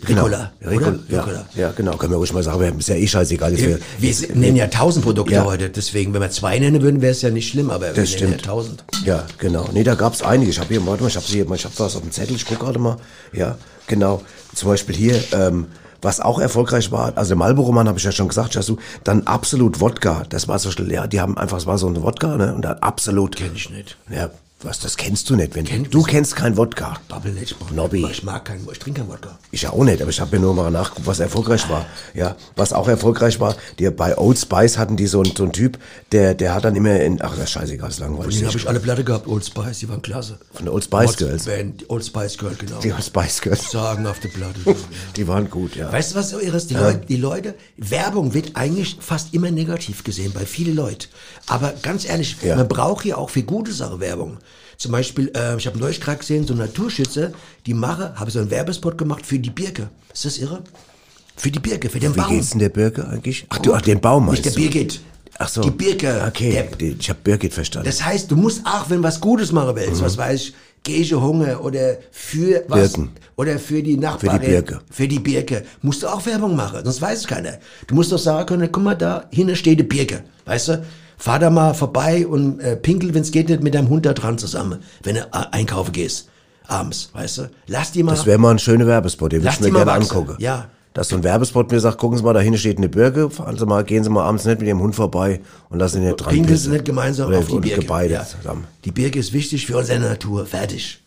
Genau. Ricola, oder? ja, Ricola. ja, genau. Können wir ruhig mal sagen, wir ist ja eh scheißegal. dass Wir, wir nennen ja tausend Produkte Ja. heute, deswegen, wenn wir zwei nennen würden, wäre es ja nicht schlimm, aber wir Das nennen ja tausend. Ja, genau. Nee, da gab's einige. Ich habe hier, warte mal, ich habe hier, ich habe was auf dem Zettel, ich gucke gerade mal. Ja, genau. Zum Beispiel hier, ähm, was auch erfolgreich war, also Marlboro-Mann habe ich ja schon gesagt, hast du, dann absolut Wodka. Das war so schnell, ja, die haben einfach, es war so eine Wodka, ne, und dann absolut. Kenn ich nicht. Ja, was, das kennst du nicht, wenn du kennst kein Wodka. Ich, brauch- Nobby. ich mag keinen, ich trinke keinen Wodka. Ich ja auch nicht, aber ich habe mir nur mal nachgeguckt, was erfolgreich war. Ja, was auch erfolgreich war, die, bei Old Spice hatten die so, einen- so einen Typ, der, der hat dann immer in, ach, das ist scheißegal, das ist Von langweilig. denen habe ich alle Platte gehabt, Old Spice, die waren klasse. Von der Old Spice Girls. Band, Old Spice Girl, genau. Die Old Spice Girls. Sagen auf der Platte. Die waren gut, ja. Weißt du, was so irre ist? Die, Leute, die Leute, Werbung wird eigentlich fast immer negativ gesehen bei vielen Leuten. Aber ganz ehrlich, Ja. man braucht hier auch für gute Sachen Werbung. Zum Beispiel, äh, ich habe neulich gerade gesehen, so ein Naturschützer, die mache, habe so einen Werbespot gemacht für die Birke. Ist das irre? Für die Birke, für den Wie Baum. geht's denn der Birke eigentlich? Ach, du, ach, den Baum Nicht der du? Birgit. Ach so. Die Birke. Okay, die, ich habe Birgit verstanden. das heißt, du musst auch, wenn was Gutes machen willst, was weiß ich, Gege Hunger oder für was, Mhm. Birken. oder für die Nachbarin. Für die Birke. Für die Birke. Musst du auch Werbung machen, sonst weiß es keiner. Du musst doch sagen können, guck mal, da hinten steht die Birke, weißt du? Fahr da mal vorbei und äh, pinkel, wenn es geht, nicht mit deinem Hund da dran zusammen, wenn du äh, einkaufen gehst, abends, weißt du? Lass die mal, Das wäre mal ein schöner Werbespot, den würde ich mir gerne wachsen. angucken. Ja. Dass so ein Werbespot mir sagt, gucken Sie mal, da hinten steht eine Birke, fahren Sie mal, gehen Sie mal abends nicht mit Ihrem Hund vorbei und lassen ihn nicht dran pinkeln sie nicht gemeinsam Oder auf die Birke. Beide Ja. zusammen. Die Birke ist wichtig für unsere Natur, fertig.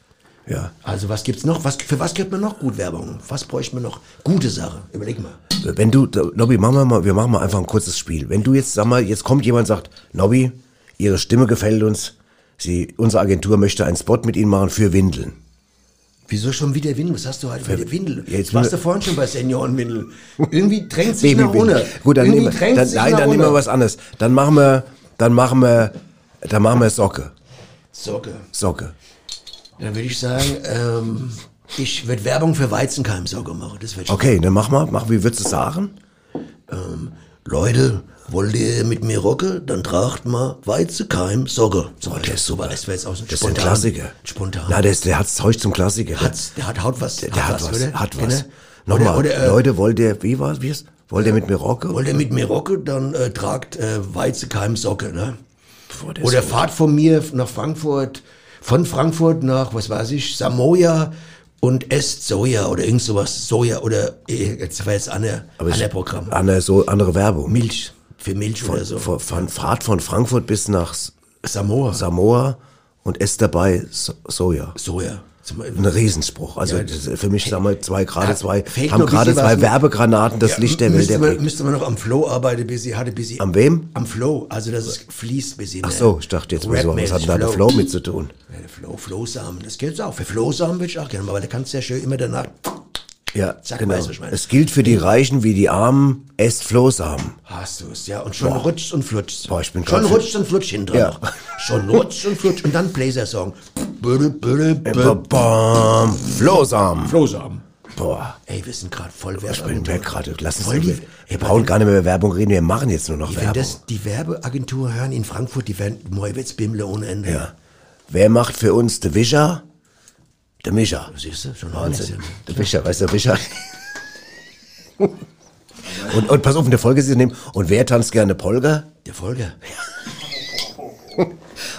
Ja. Also was gibt's noch? Was, für was gibt man noch gut Werbung? Was bräuchte man noch? Gute Sache. Überleg mal. Wenn du, Nobby, machen wir mal, wir machen mal einfach ein kurzes Spiel. Wenn du jetzt, sag mal, jetzt kommt jemand und sagt, Nobby, Ihre Stimme gefällt uns, Sie, unsere Agentur möchte einen Spot mit Ihnen machen für Windeln. Wieso schon wieder Windel? Was hast du heute mit der Windel? Jetzt Warst du vorhin schon bei Seniorenwindel? Irgendwie drängt sich nach unten. Gut, dann nehmen wir, dann, nein, dann nehmen wir was anderes. Dann machen wir, dann machen wir, dann machen wir Socke. Socke. Socke. Dann würde ich sagen, ähm, ich würde Werbung für Weizenkeim-Socke machen. Das wird Okay, dann mach mal, mach, wie würdest du sagen? Ähm, Leute, wollt ihr mit mir rocken? Dann tragt mal Weizenkeim Socke. So, das ist super. Das wäre jetzt auch so ein Das ist ein. Klassiker. Spontan. Na, der, ist, der hat Zeug zum Klassiker. Der, Hat's, der hat haut was. der, der hat was, oder? hat Kennt was. ihr? Nochmal, Oder, oder, äh, Leute, wollt ihr, wie war's, wie ist, wollt ihr mit mir rocken? Wollt ihr mit mir rocken, dann äh, tragt äh, Weizenkeim Socke, ne? Boah, der Oder fahrt von mir nach Frankfurt, von Frankfurt nach, was weiß ich, Samoa und esst Soja oder irgend sowas. Soja oder, eh, jetzt war jetzt andere, Aber andere Programm. Andere, so, andere Werbung. Milch, für Milch oder so. Von, von Fahrt von Frankfurt bis nach Samoa. Samoa und esst dabei so Soja. Soja. Ein Riesenspruch. Also Ja, das ist für mich, sagen wir, zwei gerade zwei, haben gerade zwei Werbegranaten das Ja, Licht der Welt man, müsste man noch am Flow arbeiten, bis sie hatte, bis sie. Am wem? Am Flow, also dass es fließt bis sie. Ach so, ich dachte jetzt, was, was hat denn da der Flow mit zu tun? Ja, der Flow, Flowsamen, das gilt auch. Für Flowsamen würde ich auch gerne, aber da kannst du ja schön immer danach. Ja, Zack, genau. meine. Es gilt für die Reichen wie die Armen, esst Flohsamen. Hast du es, ja. Und schon rutscht und flutscht. Boah, ich bin schon rutscht und flutscht hinten. Ja. noch. Schon rutscht und flutscht. Und dann Blazer-Song. Flohsamen. Flohsamen. Boah. Ey, wir sind gerade voll Ich bin weg gerade. Lass uns Voll die- wir, brauchen gar nicht mehr über Werbung reden, wir machen jetzt nur noch Wenn Werbung. das die Werbeagentur hören in Frankfurt, die werden Moiwitz Bimble ohne Ende. Ja. Wer macht für uns der Wischer? Der Mischer. Siehst du, schon Wahnsinn. Der Wischer, weißt du, der Wischer. und, und pass auf, in der Folge sie nehmen. Und wer tanzt gerne Polka? Der Folge.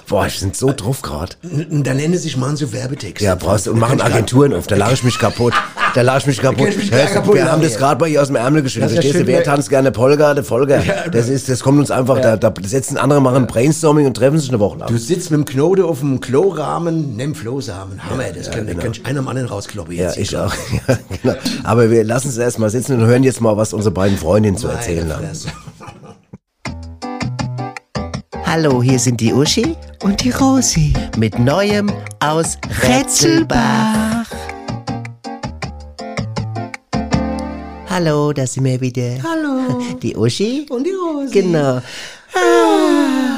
Boah, ich sind so drauf gerade. Dann nennen sich mal so Werbetexte. Ja, brauchst du und machen Agenturen auf. Da lache ich mich kaputt. Da lache ich mich kaputt. ich mich Hörst kaputt wir haben das ja. gerade bei ihr aus dem Ärmel geschüttelt. Ja Verstehst du? Wer wer- tanzt gerne Polka? Der Folger. Das ist, das kommt uns einfach, da, da setzen andere, machen Brainstorming und treffen sich eine Woche lang. Du sitzt mit dem Knote auf dem Klorahmen, nimm Flohsamen. Hammer, das kann, genau. kann ich einer am anderen rauskloppen. Ja, ich auch. Ja, genau. Aber wir lassen es erstmal sitzen und hören jetzt mal, was unsere beiden Freundinnen zu erzählen Meine haben. Hallo, hier sind die Uschi Und die Rosi. mit Neuem aus Rätselbach. Hallo, da sind wir wieder. Hallo. Die Uschi? Und die Rosi. Genau. Ah,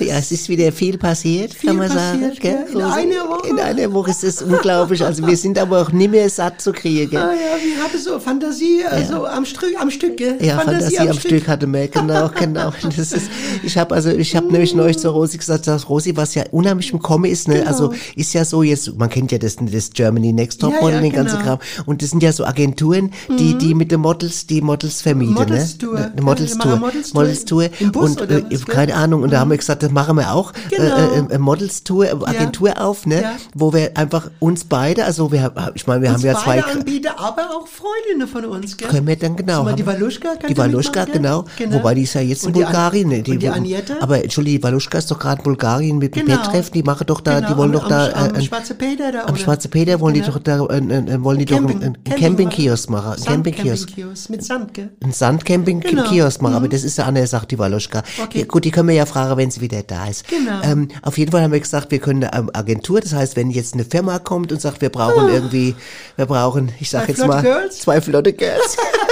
ja, es ist wieder viel passiert, kann man sagen. passiert, Gell, gell? In einer Woche. In einer Woche ist es unglaublich. Also wir sind aber auch nicht mehr satt zu kriegen. Ah ja, wir haben so Fantasie, also am, Stück, am Stück, gell? Ja, Fantasie, am Stück. hatte mehr, genau, genau. Das ist, ich habe also, ich habe nämlich neulich zu Rosi gesagt, dass Rosi, was ja unheimlich im Kommen ist, ne, Genau. also ist ja so jetzt, man kennt ja das, das Germany Next Top Ja, Model, ja, den ganzen genau. Kram, und das sind ja so Agenturen, die, die mit den Models, die Models vermieten, Models ne? Tour. Eine Models Ja, Tour, Models Tour. Models Tour, Im Bus und oder äh, was, keine Ahnung, und da haben wir gesagt, das machen wir auch, Genau. äh, äh, Models Tour, äh, Agentur auf, ne, Ja. wo wir einfach uns beide, also wir, ich meine, wir Uns haben ja zwei, beide Anbieter, aber auch Freundinnen von uns, gell? können wir dann genau. Haben- die Waluschka Die Waluschka, genau. Genau. Wobei die ist ja jetzt in Und die An- Bulgarien. ne? und die Agneta? Aber entschuldige, die Waluschka ist doch gerade in Bulgarien mit Genau. Petreff. Die machen doch da, Genau, die wollen am- doch da, am- am äh, ein- Schwarze Peter da, am? Schwarze Peter wollen Genau. die doch da, äh, äh, wollen die doch Camping- einen, einen Camping Campingkiosk machen. Campingkiosk. Mit Sand, gell? Ein Sandcamping-Kiosk machen, aber das ist ja andere Sache, die Waluschka. Mhm. Okay. Ja, gut, die können wir ja fragen, wenn sie wieder da ist. Genau. Ähm, auf jeden Fall haben wir gesagt, wir können eine ähm, Agentur, das heißt, wenn jetzt eine Firma kommt und sagt, wir brauchen irgendwie, wir brauchen, ich sag Zwei jetzt flotte mal, Girls? zwei flotte Girls.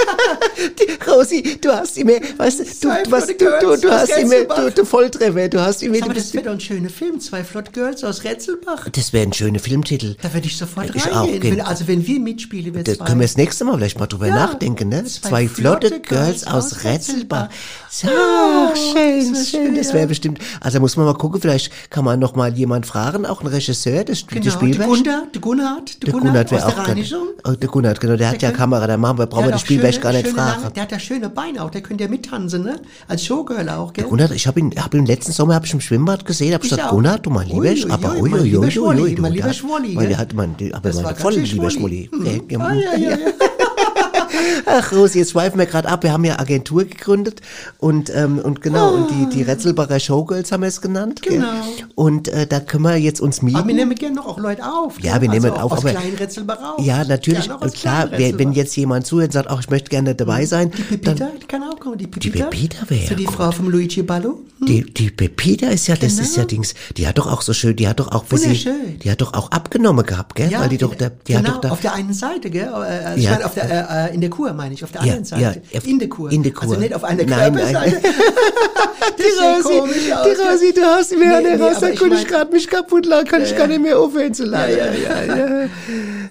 Rosi, du hast immer, weißt du, du, was, du, du, du hast immer, du, du Volltreffer, du hast immer, Aber das wäre doch ein schöner Film, zwei Flott Girls aus Retzelbach. das wäre ein schöner Filmtitel. Da würde ich sofort Ich reingehen. Wenn, also wenn wir mitspielen, wir Da können wir das nächste Mal vielleicht mal drüber Ja, nachdenken, ne? zwei Zwei, flotte, Girls aus Retzelbach. Retzelbach. So, Ah, schön, das schön. Das wäre ja. bestimmt. Also muss man mal gucken, vielleicht kann man noch mal jemand fragen, auch ein Regisseur, das, Genau, das der Spielwerk. Gunnar, der Gunnard, der Der Gunnard Gunnar wäre auch der. Oh, der Gunnar, genau, der hat ja Kamera, da machen wir, brauchen wir Der das hat schöne- gar nicht fragen. Lange- Der hat ja schöne Beine auch, der könnte ja mittanzen, ne? Als Showgirl auch, gell? Gunnar, ich habe ihn, hab ihn letzten Sommer hab ich im Schwimmbad gesehen, hab Ich gesagt, auch. Gunnar, du mein lieber, Ui, Sch- ui, aber ui, ui, mein ui, lieber ui, Schwolli, ui, du, mein lieber der- Schwolli, Weil gell? der hat, mein, die- aber Das war meine ganz voll schön lieber Schwolli. Schmolli. Hm. Ja, Ah, ja, ja, ja. Ach, Rosi, jetzt schweifen wir gerade ab. Wir haben ja Agentur gegründet und, ähm, und genau, und die, die Retzelbacher Showgirls haben wir es genannt. gell? Genau. Und äh, da können wir jetzt uns mieten. Aber wir nehmen gerne noch auch Leute auf. Ja, gell? wir nehmen also auf, Aus aber- Kleinretzelbach auch. ja, natürlich, aus klar, wer, wenn jetzt jemand zuhört und sagt, ach, ich möchte gerne dabei sein, Die Pepita, dann, die kann auch kommen. Die Pepita, Pepita wäre So die ja Frau vom Luigi Ballo. die, die Pepita ist ja, das ist ja Genau. Dings, die hat doch auch so schön, die hat doch auch, für sie, Wunderschön. die hat doch auch abgenommen gehabt, gell? Weil die doch, die genau, hat doch da, auf der einen Seite, gell? Also Ja. ich meine, auf der, äh, äh, in der Kur meine ich, auf der Ja, anderen Seite. ja, in der Kur. in der Kur. Also nicht auf einer Nein, Körperseite. nein. komisch aus. die Rosi, du hast mir Nee, eine nee, ich konnte ich gerade mich kaputt lachen, kann ich gar nicht mehr aufhören zu lachen. Ja, ja, ja, ja.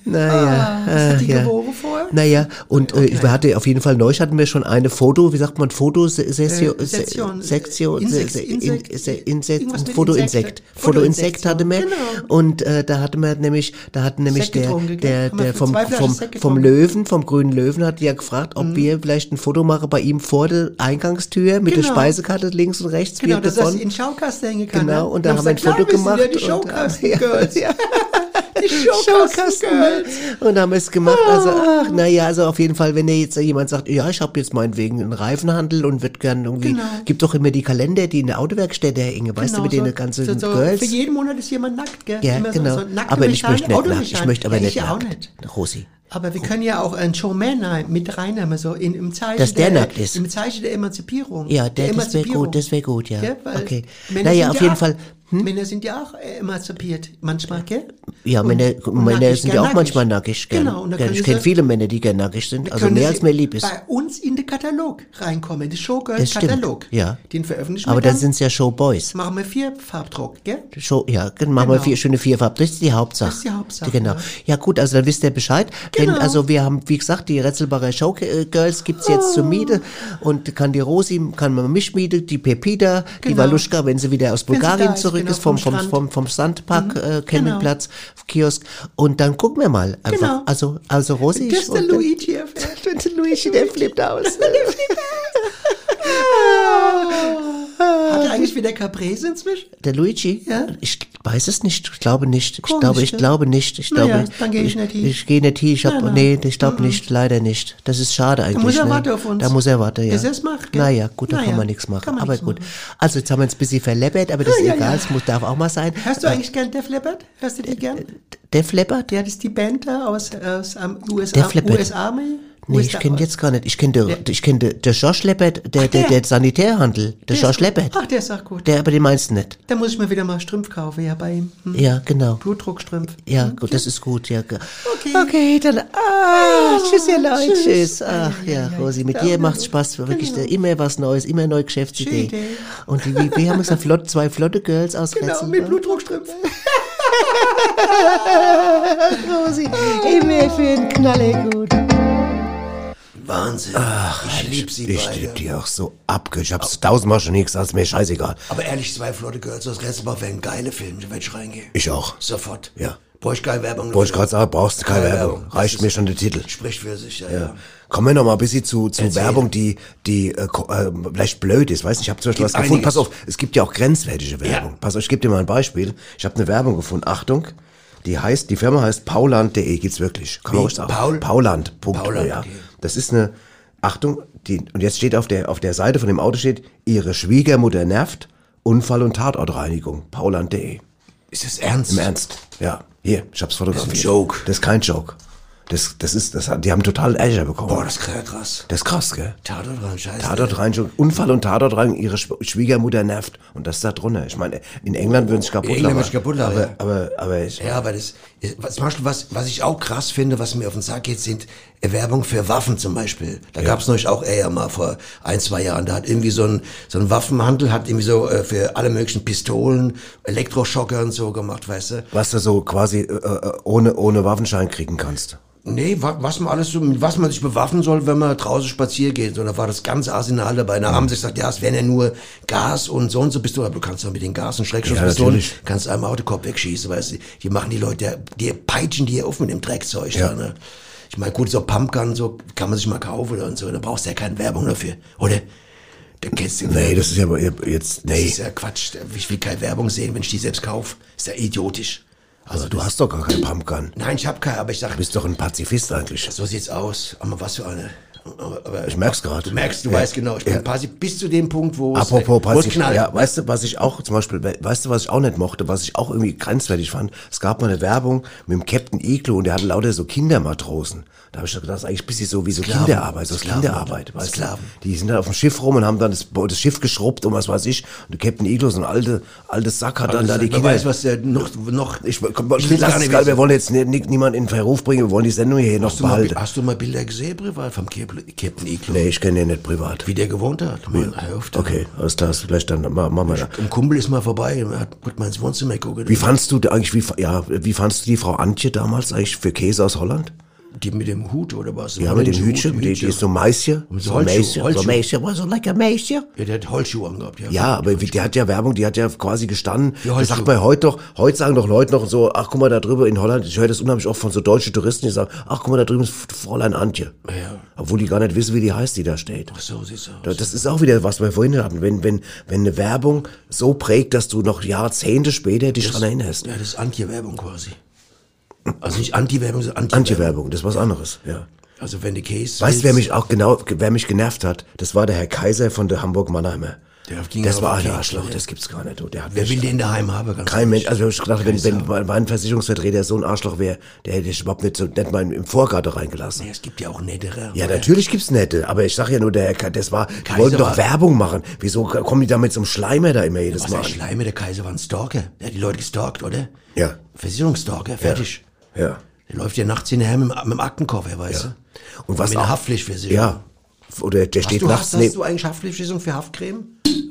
Naja, Ah, hast du die ja. gewogen vorher? Naja, und äh, wir hatten auf jeden Fall neu hatten wir schon eine Foto, wie sagt man, Fotosession, Äh, Sektion, Sektion, Insekt, Se- Se- Insekt, In- Se- Insekt, mit Fotoinsekt. Fotoinsekt hatten wir. Genau. Und äh, da hatten wir nämlich, da hatten nämlich Sekt der, der, der vom, vom, vom. Löwen, vom grünen Löwen hat ja gefragt, ob wir vielleicht ein Foto machen bei ihm vor der Eingangstür mit der Genau. Speisekarte links und rechts. Genau, dass das davon. in Schaukasten hängen kann. Genau, ne? und da haben wir ein Foto gemacht. Ja die und, äh, Showkasten-Girls. ja, Die Showkasten-Girls. und da haben wir es gemacht. Also, ach, naja, also auf jeden Fall, wenn dir jetzt jemand sagt, ja, ich habe jetzt meinetwegen einen Reifenhandel und wird gern irgendwie, Genau. gibt doch immer die Kalender, die in der Autowerkstätte hängen, weißt du, mit Genau, den ganzen so, so, Girls. Für jeden Monat ist jemand nackt, gell? ja, Immer so- genau. So, nackte aber ich möchte nicht nackt. Ich möchte aber ja, nicht ich auch nackt. nicht. Rosi. Aber wir können ja auch einen Showman mit reinnehmen, so in, im Zeichen Dass der nackt ist. Im Zeichen der Emanzipierung. Ja, der, das wäre gut, das wäre gut, ja. Weil okay. Männer Naja, auf ja jeden ab- Fall, Männer sind ja auch äh, emanzipiert, manchmal, gell? Ja, Und- Männer, und Männer sind ja auch nackig. manchmal nackig. Gern, Genau, und können Ich kenne viele Männer, die gern nackig sind, also mehr als mir lieb ist. Bei uns in den Katalog reinkommen, den stimmt, ja. Den veröffentlichen Aber wir dann dann. sind es ja Showboys. Machen wir vier Farbdruck, gell? Show, ja, dann machen wir Genau. vier, schöne vierfarben. Das ist die Hauptsache. Das ist die Hauptsache, Genau. ja. Ja gut, also dann wisst ihr Bescheid. Wenn, Genau. also wir haben, wie gesagt, die Retzelbacher Showgirls gibt's jetzt zur Miete und kann die Rosi, kann man mich mieten, die Pepita, die Genau. Waluschka, wenn sie wieder aus Wenn Bulgarien da ist, zurück genau, ist, vom, vom vom, Strand. vom, vom Sandpark, äh, Campingplatz, Genau. Kiosk. Und dann gucken wir mal. Einfach. Genau. Also, also Rosi. Das ist der und dann- Luigi. Der Luigi, der flippt aus. Hat er eigentlich wieder Caprese inzwischen? Der Luigi? Ja. Ich weiß es nicht. Ich glaube nicht. Ich Komisch, glaube, ich gell? glaube nicht. Ich Na glaube, ja, dann gehe ich nicht hin. Ich, gehe nicht hin. Ich hab, nee, ich glaube nicht. Leider nicht. Das ist schade eigentlich. muss er ne? warten auf uns. Da muss er warten, ja. Bis er es macht, gell? Naja, gut, da Na kann ja, man nichts machen. man aber nichts gut. Also jetzt haben wir uns ein bisschen verleppert, aber das ist Ja, ja, egal. ja. Es muss, darf auch mal sein. Hörst du eigentlich gern Def Leppard? Hörst du die gern? Def Leppard? Ja, das ist die Band da aus, aus um, USA. US Army. Nee, ich kenne jetzt gar nicht. Ich kenne der, ich kenne der, der Josh Leppard, der, der, der. der Sanitärhandel. Der, ist Josh gut. Leppard. Ach, der ist auch gut. Der, aber den meinst du nicht. Da muss ich mir wieder mal Strümpf kaufen, ja, bei ihm. Hm. Ja, genau. Blutdruckstrümpf. Ja, gut, das ist gut, ja. Okay. Okay, dann, ah, tschüss, ihr Leute, tschüss. tschüss. Ach, ja, Rosi, mit dir macht's Spaß, wirklich, Genau. immer was Neues, immer neue Geschäftsidee. Und die, wie haben wir gesagt, flott, zwei flotte Girls aus Genau, mit? Blutdruckstrümpf. Rosi, immer für den Knalle gut. Wahnsinn. ich lieb sie Ich beide. lieb die auch so abge. Ich hab's tausendmal schon gesagt, ist mir scheißegal. Aber ehrlich, zwei flotte Girls aus Restbach wären geile Filme, werd ich reingehen. Ich auch. Sofort. Ja. Brauche ich keine Werbung. Wollte ich gerade sagen, brauchst du keine Keine Werbung. Werbung. Reicht Das mir schon der Titel. Spricht für sich, ja, Ja. ja. Kommen wir noch mal ein bisschen zu, zu Erzähl. Werbung, die, die äh, äh, vielleicht blöd ist. Weißt du, ich habe zum Beispiel Gibt was gefunden. Pass auf, es gibt ja auch grenzwertige Werbung. Ja. Pass auf, ich gebe dir mal ein Beispiel. Ich habe eine Werbung gefunden. Achtung, die heißt, die Firma heißt pauland.de. Gibt's wirklich. Kann man ruhig sagen. Paul? Pauland. Punkt, Pauland, ja. okay. Das ist eine, Achtung, die, und jetzt steht auf der, auf der Seite von dem Auto steht, ihre Schwiegermutter nervt, Unfall- und Tatortreinigung. Pauland.de. Ist das ernst? Im Ernst. Ja. Hier, ich hab's fotografiert. Das ist ein Joke. Das ist kein Joke. Das, das ist, das, hat- die haben total Ärger bekommen. Boah, das ist krass. Das ist krass, gell? Tatort rein, scheiße. Tatortreinigung, Unfall und Tatortreinigung, ihre Schw- Schwiegermutter nervt. Und das ist da drunter. Ich meine, in England würden sich kaputt In England lachen. kaputt lachen, aber, ja. aber, aber ich, Ja, aber das, was, zum Beispiel, was, was ich auch krass finde, was mir auf den Sack geht, sind Werbung für Waffen zum Beispiel. Da gab's neulich auch eher mal vor ein, zwei Jahren. Da hat irgendwie so ein, so ein Waffenhandel, hat irgendwie so äh, für alle möglichen Pistolen, Elektroschocker und so gemacht, weißt du? was du so quasi äh, äh, ohne, ohne Waffenschein kriegen kannst. Nee, wa, was man alles so, mit was man sich bewaffnen soll, wenn man draußen spazieren geht. So, da war das ganze Arsenal dabei. Da haben sie gesagt, ja, es wären ja nur Gas und so und so Pistolen. Aber du kannst doch mit den Gas- und Schreckschusspistolen, natürlich. kannst einem Autokopf wegschießen, weißt du. Die machen die Leute, die peitschen die auf mit dem Dreckzeug Ja. da, ne? Ich meine, gut, so Pumpgun, so kann man sich mal kaufen und so. Da brauchst du ja keine Werbung dafür, oder? Da kennst du Nee, das ist ja jetzt, das nee. ist ja Quatsch. Ich will keine Werbung sehen, wenn ich die selbst kaufe. Ist ja idiotisch. Also du hast doch gar keinen Pumpgun. Nein, ich habe keine, aber ich sag, Du bist doch ein Pazifist eigentlich. so sieht's aus. Aber was für eine. Aber, Ich merk's grad. Du merkst, du Ja. weißt genau. Ich bin Ja. passiv bis zu dem Punkt, wo es- Apropos Pazifist, knallt. ja, weißt du, was ich auch zum Beispiel, we- weißt du, was ich auch nicht mochte, was ich auch irgendwie grenzwertig fand? Es gab mal eine Werbung mit dem Captain Iglo und der hatte lauter so Kindermatrosen. Da habe ich gedacht, das ist eigentlich ein bisschen so wie so Sklaven. Kinderarbeit, so Sklaven, Kinderarbeit, weißt Sklaven. du? Die sind dann auf dem Schiff rum und haben dann das, das Schiff geschrubbt und was weiß ich. Und der Captain Iglo, so ein alte, altes Sack, hat dann da die Kinder. weiß, was der noch, noch ich, komm, Ich gar es nicht wir wollen jetzt ni- ni- niemanden in Verruf bringen, wir wollen die Sendung hier noch hast, mal, behalten. hast du mal Bilder gesehen, privat, vom Captain Captain Iglo? Nee, ich kenne den nicht privat. Wie der gewohnt hat. Man, auf, der- Okay, alles klar, vielleicht dann ma- machen wir das. Ein Kumpel ist mal vorbei und hat gut mal ins Wohnzimmer geguckt. Wie fandst du eigentlich, wie, ja, wie fandst du die Frau Antje damals eigentlich für Käse aus Holland? Die mit dem Hut oder was? Ja, mit dem Hütchen, die, die ist so Maisje. So Maisje, so. Maisje, was so like a Maisje. Ja, der hat Holzschuhe angehabt, ja. Ja, aber die hat ja Werbung, die hat ja quasi gestanden. Das sagt man heute doch, heute sagen doch Leute noch so, ach guck mal da drüber in Holland, ich höre das unheimlich oft von so deutschen Touristen, die sagen, ach guck mal da drüben ist Fräulein Antje. Ja. Obwohl die gar nicht wissen, wie die heißt, die da steht. Ach so sieht's Da- aus. Das ist auch wieder, was wir vorhin hatten. Wenn, wenn, wenn eine Werbung so prägt, dass du noch Jahrzehnte später dich dran erinnerst. Ja, das ist Anti-Werbung quasi. Also nicht Anti-Werbung, sondern Anti-Werbung. Anti-Werbung, das ist was anderes, ja. Also wenn die Case. Weißt du, wer mich auch genau, wer mich genervt hat? Das war der Herr Kaiser von der Hamburg Mannheimer. Der ging das war ein Keks, Arschloch, das gibt's gar nicht. du. Der hat Wer will den daheim haben? Ganz Kein Mensch, also ich gedacht, wenn, wenn mein Versicherungsvertreter so ein Arschloch wäre, der hätte ich überhaupt nicht, so, nicht mal im Vorgarten reingelassen. Nee, es gibt ja auch nettere. Ja, natürlich gibt's nette, aber ich sag ja nur, der, das war, die Kaiser wollten doch Werbung machen. Wieso kommen die da mit so einem Schleimer da immer jedes Was Mal der an? Schleime, der Kaiser war ein Stalker. Der hat die Leute gestalkt, oder? Ja. Versicherungsstalker, fertig. Ja. Der läuft ja nachts hinterher mit, dem- mit dem Aktenkoffer, weißt du? Und was mit auch- Haftpflichtversicherung. Ja. Oder der Hast steht du, nachts hast, hast du eigentlich Haftpflichtversicherung für Haftcreme?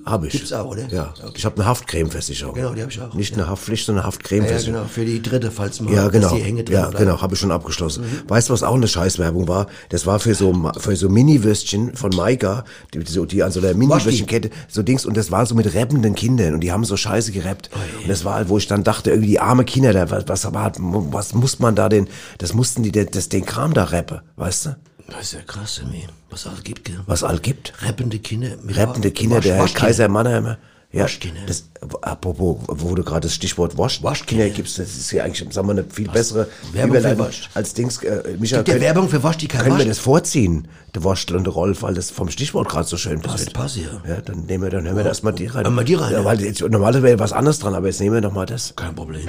hab ich. Gibt's auch, oder? Ja. Ich habe eine Haftcremeversicherung. Genau, die hab ich auch, Nicht ja. eine Haftpflicht, sondern eine Ja, ja, Haftcremeversicherung. genau, für die dritte, falls mal Ja, genau. die Hänge drin Ja, bleiben. Mhm. genau, habe ich schon abgeschlossen. Weißt du, was auch eine Scheißwerbung war? Das war für so für so Mini-Würstchen von Maika, die, so, die an so der Mini-Würstchenkette, so Dings, und das war so mit rappenden Kindern und die haben so Scheiße gerappt. und das war halt, wo ich dann dachte, irgendwie die arme Kinder, da, was, was, was muss man da denn, das mussten die, das, den Kram da rappen, weißt du? Das ist ja krass, Emmy. Was alles gibt, gell? Was all gibt. Rappende Kinder. mit Rappende Kinder, der Waschkinder. Kaiser Mannheimer. Ja, Waschkinder. das, apropos, wo du gerade das Stichwort Wasch, Waschkinder. Gibst, das ist ja eigentlich, sagen wir, eine viel bessere Werbung für Wasch. als Dings. Äh, Michael, Gibt können- Werbung für Wasch, die kein Können wir Wasch- das vorziehen, der Waschtel und der Rolf, weil das vom Stichwort gerade so schön passt. wird passen, ja. Ja, dann nehmen wir, dann hören wir erstmal die rein. Wir die rein, Ja, ja. weil jetzt, normalerweise wäre was anderes dran, aber jetzt nehmen wir doch mal das. Kein Problem.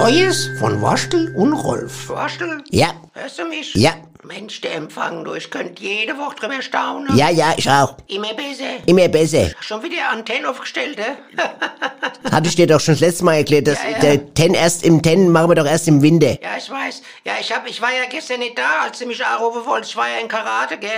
Neues von Waschtel und Rolf. Waschel? Ja. Hörst du mich? Ja. Mensch, der Empfang, du, ich könnte jede Woche drüber staunen. Ja, ja, ich auch. Immer besser. Immer besser. Schon wieder Antennen aufgestellt, eh? Hatte ich dir doch schon das letzte Mal erklärt, dass Ja, ja. der Ten erst im Ten machen wir doch erst im Winter. Ja, ich weiß. Ja, ich hab, ich war ja gestern nicht da, als du mich anrufen wolltest. Ich war ja in Karate, gell?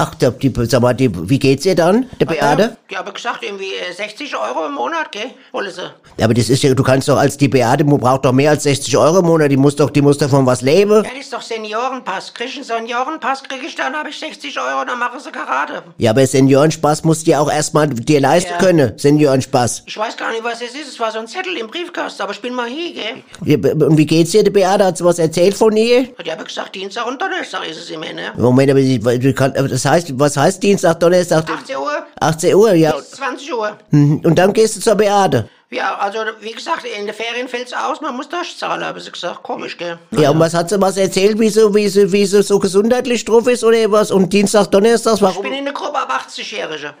Ach, der, die, sag mal, die, wie geht's ihr dann, der Beate? Die habe gesagt, irgendwie äh, 60 Euro im Monat, gell? Wollen sie. Ja, aber das ist ja, du kannst doch als die Beate, die braucht doch mehr als 60 Euro im Monat, die muss doch, die muss doch von was leben. Ja, das ist doch Seniorenpass. Krieg ich einen Seniorenpass, krieg ich dann, habe ich 60 Euro, dann machen sie Karate. Ja, aber Seniorenspaß musst du ja auch erstmal dir leisten Ja. können, Seniorenspaß. Ich weiß gar nicht, was es ist. Es war so ein Zettel im Briefkasten, aber ich bin mal hier, gell? Ja, Und wie geht's dir, der Beate? Hat sie was erzählt von ihr? Die habe gesagt, Dienstag und Donnerstag ist es immer, ne? Moment, aber, sie, kann, das heißt, was heißt Dienstag, Donnerstag? 18 Uhr 18 Uhr, ja. bis 20 Uhr. Mhm. Und dann gehst du zur Beate. Ja, also wie gesagt, in den Ferien fällt's aus, man muss durchzahlen, haben sie gesagt. Komisch, gell? Ja, und was hat sie was erzählt, wie sie, wie sie, wie sie so gesundheitlich drauf ist oder was? Und Dienstag, Donnerstag, Ich warum? bin in der Gruppe ab 80-Jährige.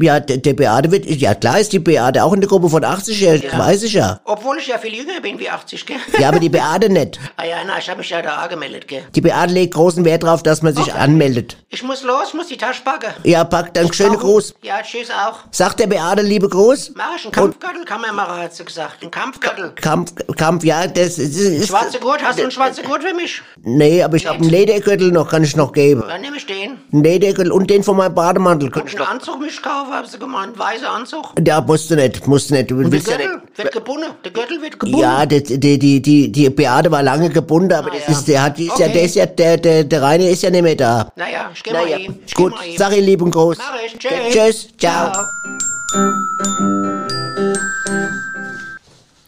Ja, der, der Beate wird, ja klar ist die Beate auch in der Gruppe von 80, ja, Ja. weiß ich ja. Obwohl ich ja viel jünger bin wie 80, gell? Ja, aber die Beate nicht. Ah ja, na, ich habe mich ja da angemeldet, gell? Die Beate legt großen Wert drauf, dass man sich anmeldet. Ich muss los, muss die Tasche packen. Ja, pack dann schöne Gruß. Ja, tschüss auch. Sagt der Beate liebe Gruß? Mach ich einen Kampfgürtel, kann man machen, hat sie gesagt. Ein Kampfgürtel. Kampf, Kampf, ja, das ist... ist Schwarze Gurt, hast du einen schwarzen Gurt für mich? Nee, aber ich habe einen Ledergürtel noch, kann ich noch geben. Dann nehme ich den. Einen Ledergürtel und den von meinem Bademantel. Kann Und ich einen. Anzug mich kaufen, haben sie gemeint. Weißer Anzug. Ja, musst du nicht, musst du nicht. Du Und der ja Gürtel nicht. wird gebunden. Der Gürtel wird gebunden. Ja, die, die, die, die, die Beate war lange gebunden, aber das ja. ist, der hat, ist ja, Okay. der ist ja, der, der, der Reine ist ja nicht mehr da. Naja, ich geh mal Naja, hin. Ich gut, mal sag ihr lieben Gruß. Mach ich. Ja, Tschüss. Tschüss, ciao.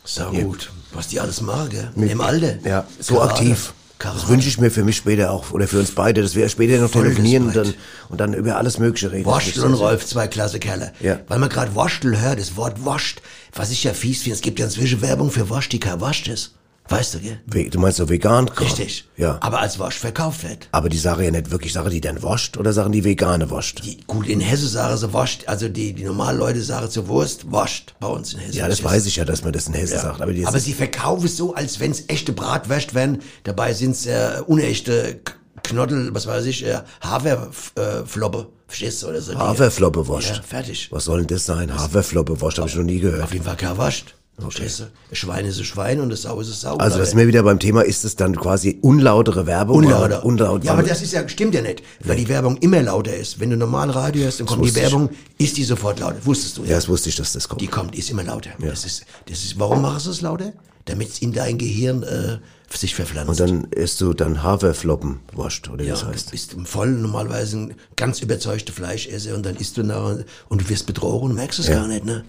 So gut. Was die alles machen, gell? Im Alter. Ja, so Karate. aktiv. Das wünsche ich mir für mich später auch, oder für uns beide, dass wir später noch Voll telefonieren und dann, und dann über alles Mögliche reden. Waschtel und Rolf, zwei klasse Kerle. Ja. Weil man gerade Waschtel hört, das Wort wascht, was ich ja fies finde, es gibt ja inzwischen Werbung für Wasch, die kein wascht ist. Weißt du, gell? We- Du meinst so vegan? Richtig. Ja. Aber als Wasch verkauft wird. Aber die Sache ja nicht wirklich, Sache, die dann wascht oder Sachen, die vegane wascht. Die, gut, in Hesse sagen sie wascht, also die, die normalen Leute sagen zur Wurst, wascht bei uns in Hesse. Ja, das weiß ich ja, dass man das in Hessen Ja. sagt. Aber, die Aber sie verkaufen es so, als wenn es echte Bratwürst wären. Dabei sind es äh, unechte K- Knottel, was weiß ich, äh, Haferfloppe. Verstehst du? Oder so. Haferfloppe wascht. Ja, fertig. Was soll denn das sein? Haferfloppe wascht, habe ich noch nie gehört. Auf jeden Fall kein wascht. Du? Ein Schwein ist ein Schwein und das Sau ist ein Sau. Also, das sind wir wieder beim Thema, ist es dann quasi unlautere Werbung? Unlauter. Unlaut. ja, aber das ist ja, stimmt ja nicht, weil die Werbung immer lauter ist. Wenn du normal Radio hörst, dann kommt die wusste ich. Werbung, ist die sofort lauter. Wusstest du ja, das wusste ich, dass das kommt. Die kommt, ist immer lauter. Das ist, das ist, warum machst du es lauter? Damit es in dein Gehirn äh, sich verpflanzt. Und dann isst du dann Haferfloppen wascht, oder wie ja, das du heißt. bist im voll normalerweise ein ganz überzeugter Fleischesser und dann isst du nachher und du wirst betrogen und merkst es Ja. gar nicht, ne?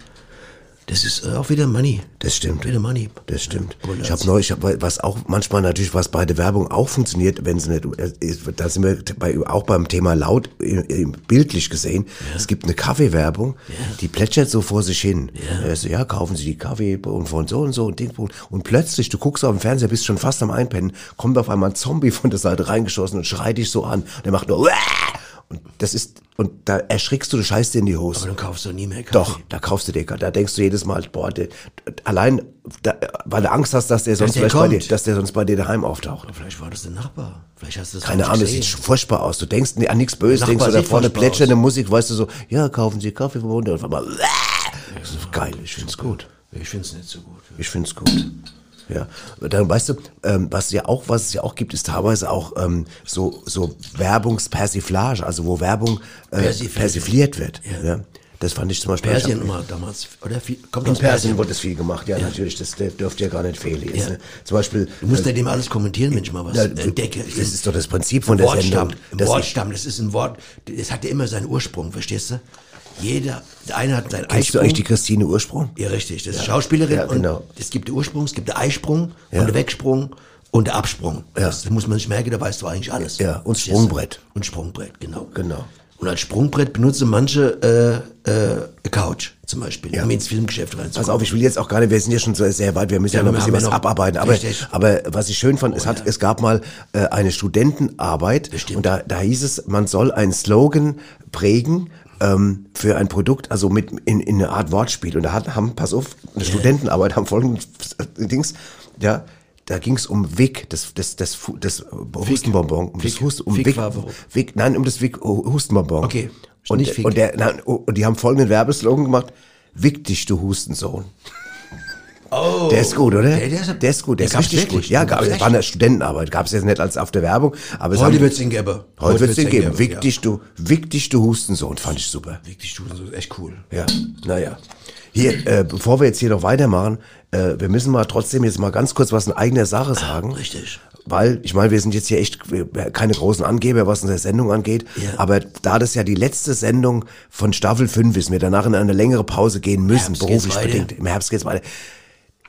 Das ist äh, auch wieder Money. Das stimmt. Wieder Money. Das stimmt. Ja, Ich habe neulich, hab, was auch manchmal natürlich, was bei der Werbung auch funktioniert, wenn sie nicht, äh, ist, da sind wir bei, auch beim Thema laut äh, bildlich gesehen. Es gibt eine Kaffeewerbung, die plätschert so vor sich hin. Ja. So, ja, kaufen Sie die Kaffee und von so und so und Ding und plötzlich, du guckst auf den Fernseher, bist schon fast am Einpennen, kommt auf einmal ein Zombie von der Seite reingeschossen und schreit dich so an. Der macht nur Uah! Und das ist und da erschrickst du, du scheißt dir in die Hose. Aber dann kaufst du nie mehr Kaffee. Doch, da kaufst du dir, da denkst du jedes Mal, boah, der, allein, da, weil du Angst hast, dass der sonst der vielleicht bei dir, dass der sonst bei dir daheim auftaucht. Vielleicht war das der Nachbar. Vielleicht hast du das Keine Ahnung, das sieht furchtbar aus. Du denkst an nichts Böses, Der denkst du da vorne plätschernde. Musik, weißt du so, ja, kaufen Sie Kaffee vom Hund und auf einmal, das ist geil, ich find's gut. Ich find's nicht so gut. Ich find's gut. Ja, dann weißt du, ähm, was ja auch, was es ja auch gibt, ist teilweise auch ähm, so so Werbungspersiflage, also wo Werbung äh, Persifliert. persifliert wird. Ja. Das fand ich zum Beispiel. Persien hab- immer damals. Oder viel, kommt in Persien wurde das viel gemacht, ja, natürlich, das dürfte ja gar nicht fehlen jetzt. Ja. Ne? Zum Beispiel. Du musst äh, ja dem alles kommentieren, wenn ich mal was Ja, entdecke. das ist doch das Prinzip von der Wortstamm, Sendung, Wortstamm, das ist ein Wort, das hat ja immer seinen Ursprung, verstehst du? Jeder, der eine hat seinen Kennst du eigentlich die Christine Ursprung? Ja, richtig. Das ist Schauspielerin Ja, genau. und es gibt den Ursprung, es gibt den Eisprung Ja. und den Wegsprung und den Absprung. Ja. Das muss man sich merken, da weißt du eigentlich alles. Ja, und? Sprungbrett. Und Sprungbrett, genau. Genau. Und als Sprungbrett benutzen manche äh, äh, Couch zum Beispiel, um ins Filmgeschäft reinzukommen. Pass auf, ich will jetzt auch gar nicht, wir sind ja schon so sehr weit, wir müssen ja, Ja, noch ein bisschen was ja abarbeiten. Aber, aber was ich schön fand, es, hat, es gab mal äh, eine Studentenarbeit und da, da hieß es, man soll einen Slogan prägen ähm, für ein Produkt, also mit in, in eine Art Wortspiel. Und da hat, haben, pass auf, eine Studentenarbeit haben folgendes äh, Dings, ja, da ging es um Wick, das, das, das, das Hustenbonbon, um das Wick. Hust, um Wick Wick? Wick, nein, um das Wick Hustenbonbon. Okay, Und, und, der, nein, und die haben folgenden Werbeslogan gemacht, Wick dich, du Hustensohn. Oh, Der ist gut, oder? Der, der, ist, Der ist gut, der, ist gab's richtig wirklich? gut. Ja, gab, es war eine Studentenarbeit, gab es jetzt nicht als auf der Werbung. Aber es Heute haben- wird's den geben. Heute wird's den geben. dich, du, wick dich, du Hustensohn, fand ich super. Wirklich, du, ist echt cool. Ja, naja. Hier, äh, bevor wir jetzt hier noch weitermachen, äh, wir müssen mal trotzdem jetzt mal ganz kurz was in eigener Sache sagen. Richtig. Weil, ich meine, wir sind jetzt hier echt keine großen Angeber, was unsere Sendung angeht. Ja. Aber da das ja die letzte Sendung von Staffel 5 ist, wir danach in eine längere Pause gehen müssen, Herbst beruflich bedingt. Im Herbst geht's weiter.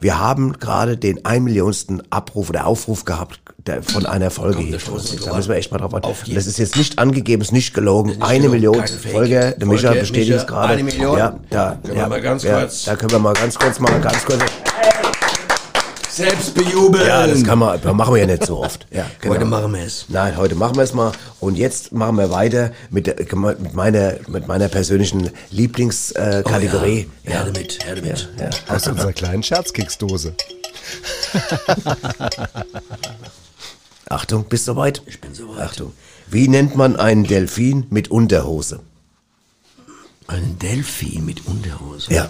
Wir haben gerade den ein Millionsten Abruf oder Aufruf gehabt der, von einer Folge hier. Da müssen wir echt mal drauf warten. Das ist jetzt nicht angegeben, ist nicht gelogen. Nicht eine gelogen, Million. Folger. Der Micha Folge, bestätigt es gerade. eine Million? Ja, da, Können wir ja, mal ganz ja, kurz- Da können wir mal ganz kurz mal ganz kurz. Selbst bejubeln. Ja, das kann man, das machen wir ja nicht so oft. Ja, genau. Heute machen wir es. Nein, heute machen wir es mal. Und jetzt machen wir weiter mit, der, mit meiner, mit meiner persönlichen Lieblingskategorie. Kategorie. Oh ja. Her damit, her damit. Ja, Aus unserer kleinen Scherzkeksdose. Achtung, bist du soweit? Ich bin soweit. Achtung. Wie nennt man einen Delfin mit Unterhose? Ein Delfin mit Unterhose. Ja.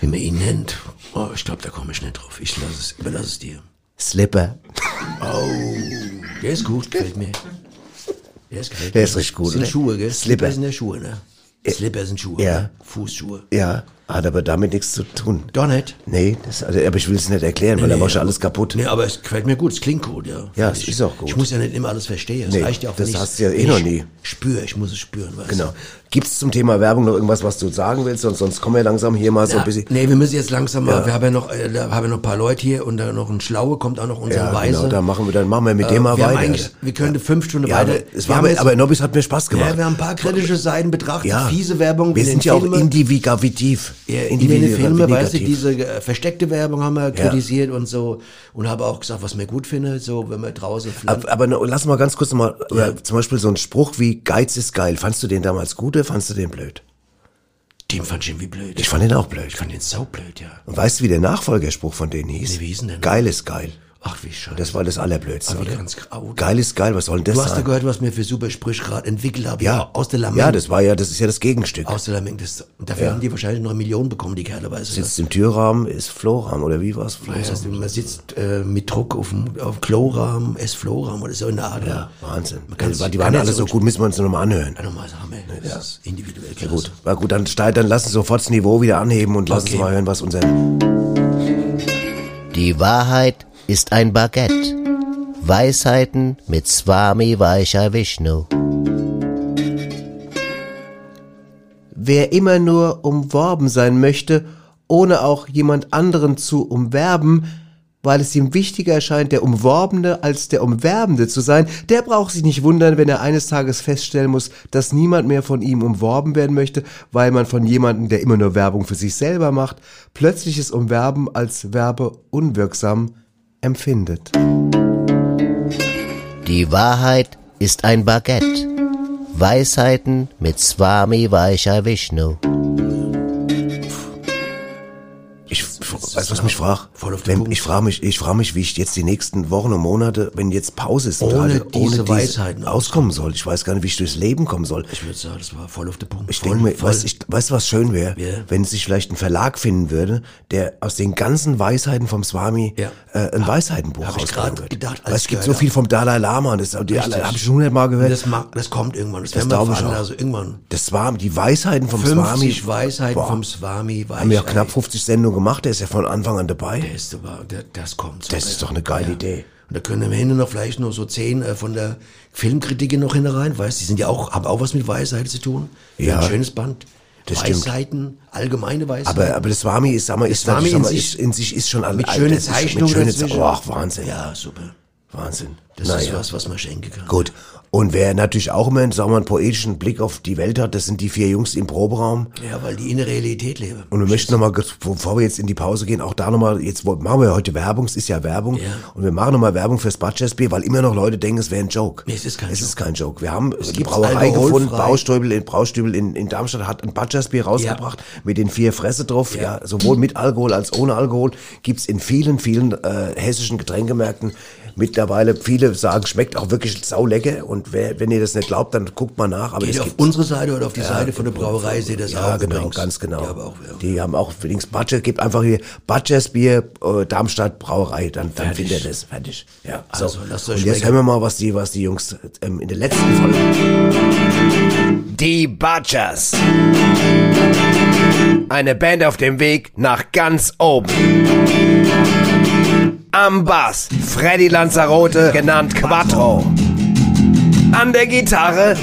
Wie man ihn nennt. Oh, ich glaube, da komme ich nicht drauf. Ich lasse es, überlasse es dir. Slipper. Oh, der ist gut, gefällt mir. Der ist, gefällt Der mir. ist richtig gut, Sind oder? Schuhe, gell? Slipper. Slipper sind ja Schuhe, ne? Slipper sind Schuhe. Ja. ne? Fußschuhe. Ja, hat aber damit nichts zu tun. Doch nicht. Nee, das, also, aber ich will es nicht erklären, weil Nee, da du aber- alles kaputt. Nee, aber es gefällt mir gut, es klingt gut, ja. Ja, es ich. ist auch gut. Ich muss ja nicht immer alles verstehen. Es Nee, reicht ja auch, das hast du ja eh noch nie. Spür, ich muss es spüren, weißt Genau. Gibt es zum Thema Werbung noch irgendwas, was du sagen willst? Sonst, sonst kommen wir langsam hier mal so Ja, ein bisschen. nee, wir müssen jetzt langsam mal, Ja. wir haben ja noch, äh, da haben wir noch ein paar Leute hier und dann noch ein Schlaue, kommt auch noch unser Ja, Weise. genau, dann machen wir, dann machen wir mit Äh, dem mal wir weiter. eigentlich, wir könnten fünf Stunden ja, weiter. es war aber, jetzt- aber Nobis hat mir Spaß gemacht. Ja, wir haben ein paar kritische Seiten betrachtet, Ja. fiese Werbung. Wir in sind ja auch Filmen. Ja, in den Filmen, weißt du, diese äh, versteckte Werbung haben wir kritisiert und so und habe auch gesagt, was mir gut finde, so wenn wir draußen Aber, aber no, lass mal ganz kurz mal, oder zum Beispiel so ein Spruch wie Geiz ist geil. Fandst du den damals gut oder fandst du den blöd? Den fand ich irgendwie blöd. Ich fand den auch blöd. Ich fand den saublöd, ja. Und weißt du, wie der Nachfolgerspruch von denen hieß? Nee, wie hieß denn? Geil ist geil. Ach, wie scheiße. Das war das Allerblödste, Aber ganz grau. Geil ist geil, was soll denn das Du hast sein? ja gehört, was mir für super Sprüche gerade entwickelt habe. ja, aus der Lameng. ja, das war ja, das ist ja das Gegenstück. Aus der Lameng. Das, dafür Ja. haben die wahrscheinlich noch Millionen bekommen, die Kerle, weißt du. Sitzt im Türrahmen, ist Flohrahmen, oder wie war's? Ja, also man sitzt äh, mit Druck auf dem auf Klorahmen, es Florahmen oder so in der Art. Ja, Wahnsinn. Man kann's- die, die kann waren alle so gut, müssen wir uns noch mal anhören. Ja, nochmal sagen, ey, das ist individuell Ja, gut, war gut, dann, dann lass uns sofort das Niveau wieder anheben und lass Okay. uns mal hören, was unser... Die Wahrheit ist ein Baguette. Weisheiten mit Swami Vaishya Vishnu. Wer immer nur umworben sein möchte, ohne auch jemand anderen zu umwerben, weil es ihm wichtiger erscheint, der Umworbene als der Umwerbende zu sein, der braucht sich nicht wundern, wenn er eines Tages feststellen muss, dass niemand mehr von ihm umworben werden möchte, weil man von jemandem, der immer nur Werbung für sich selber macht, plötzliches Umwerben als werbeunwirksam empfindet. Die Wahrheit ist ein Baguette. Weisheiten mit Swami Vaishya Vishnu. Ich, weißt du, was mich frage? Wenn, ich frage mich, ich frage mich, wie ich jetzt die nächsten Wochen und Monate, wenn jetzt Pause ist, Ohne halt diese Weisheiten auskommen soll. Ich weiß gar nicht, wie ich durchs Leben kommen soll. Ich würde sagen, das war voll auf den Punkt. Ich voll, denke mir, voll. weißt, ich, weißt du, was schön wäre? Ja. Wenn sich vielleicht ein Verlag finden würde, der aus den ganzen Weisheiten vom Swami Ja. äh, ein Weisheitenbuch hab ich würde. gedacht, Weil es gibt so viel vom Dalai Lama und das, habe ich schon hundertmal gehört. das, mag, das kommt irgendwann. Das, Das glaube ich auch. Also irgendwann. Das Swami, die Weisheiten vom 50 Swami. Weisheiten Boah. vom Swami. Haben wir ja Weisheit. knapp 50 Sendungen gemacht, der ist ja von Anfang an dabei. Der ist aber, der, das kommt. Das ist doch eine geile Idee. Und da können wir hinten noch vielleicht noch so zehn äh, von der Filmkritik noch hin rein, weißt, die sind ja auch, haben auch was mit Weisheit zu tun. Ja. Ein schönes Band. Das stimmt. Weisheiten, allgemeine Weisheiten. Aber, aber das Swami ist, sag mal, ist, Swami natürlich, in sich- ist in sich ist schon alle mit schönen Zeichnungen dazwischen. Ach, Wahnsinn. Ja, super. Wahnsinn. Das Naja. ist was, was man schenken kann. Gut. Und wer natürlich auch immer, sagen wir, mal, einen poetischen Blick auf die Welt hat, das sind die vier Jungs im Proberaum. Ja, weil die in der Realität leben. Und wir möchten nochmal, bevor wir jetzt in die Pause gehen, auch da nochmal, jetzt machen wir ja heute Werbung, es ist ja Werbung. Und wir machen nochmal Werbung fürs Butchers-Bier, weil immer noch Leute denken, es wäre ein Joke. Nee, es ist kein es Joke. ist kein Joke. Wir haben die gibt's Brauerei gefunden. Braustübel in, Braustübel in, in Darmstadt hat ein Butchers-Bier rausgebracht mit den vier Fresse drauf. Ja. sowohl mit Alkohol als ohne Alkohol. Gibt's in vielen, vielen äh, hessischen Getränkemärkten. Mittlerweile, viele sagen, schmeckt auch wirklich saulecker. Und wer, wenn ihr das nicht glaubt, dann guckt mal nach. Aber Geht auf gibt's. unsere Seite oder auf die Seite von der Brauerei, seht ihr das Ja, auch genau, übrigens. ganz genau. Die haben auch Werbung. Die haben auch übrigens Butcher, gibt einfach hier Butchers Bier, äh, Darmstadt Brauerei, dann, dann Fertig. findet ihr das. Fertig. Ja, Also, so. lasst Und euch jetzt schmecken. hören wir mal, was die, was die Jungs ähm, in der letzten Folge. Die Butchers. Eine Band auf dem Weg nach ganz oben. Am Bass Freddy Lanzarote, genannt Quattro. An der Gitarre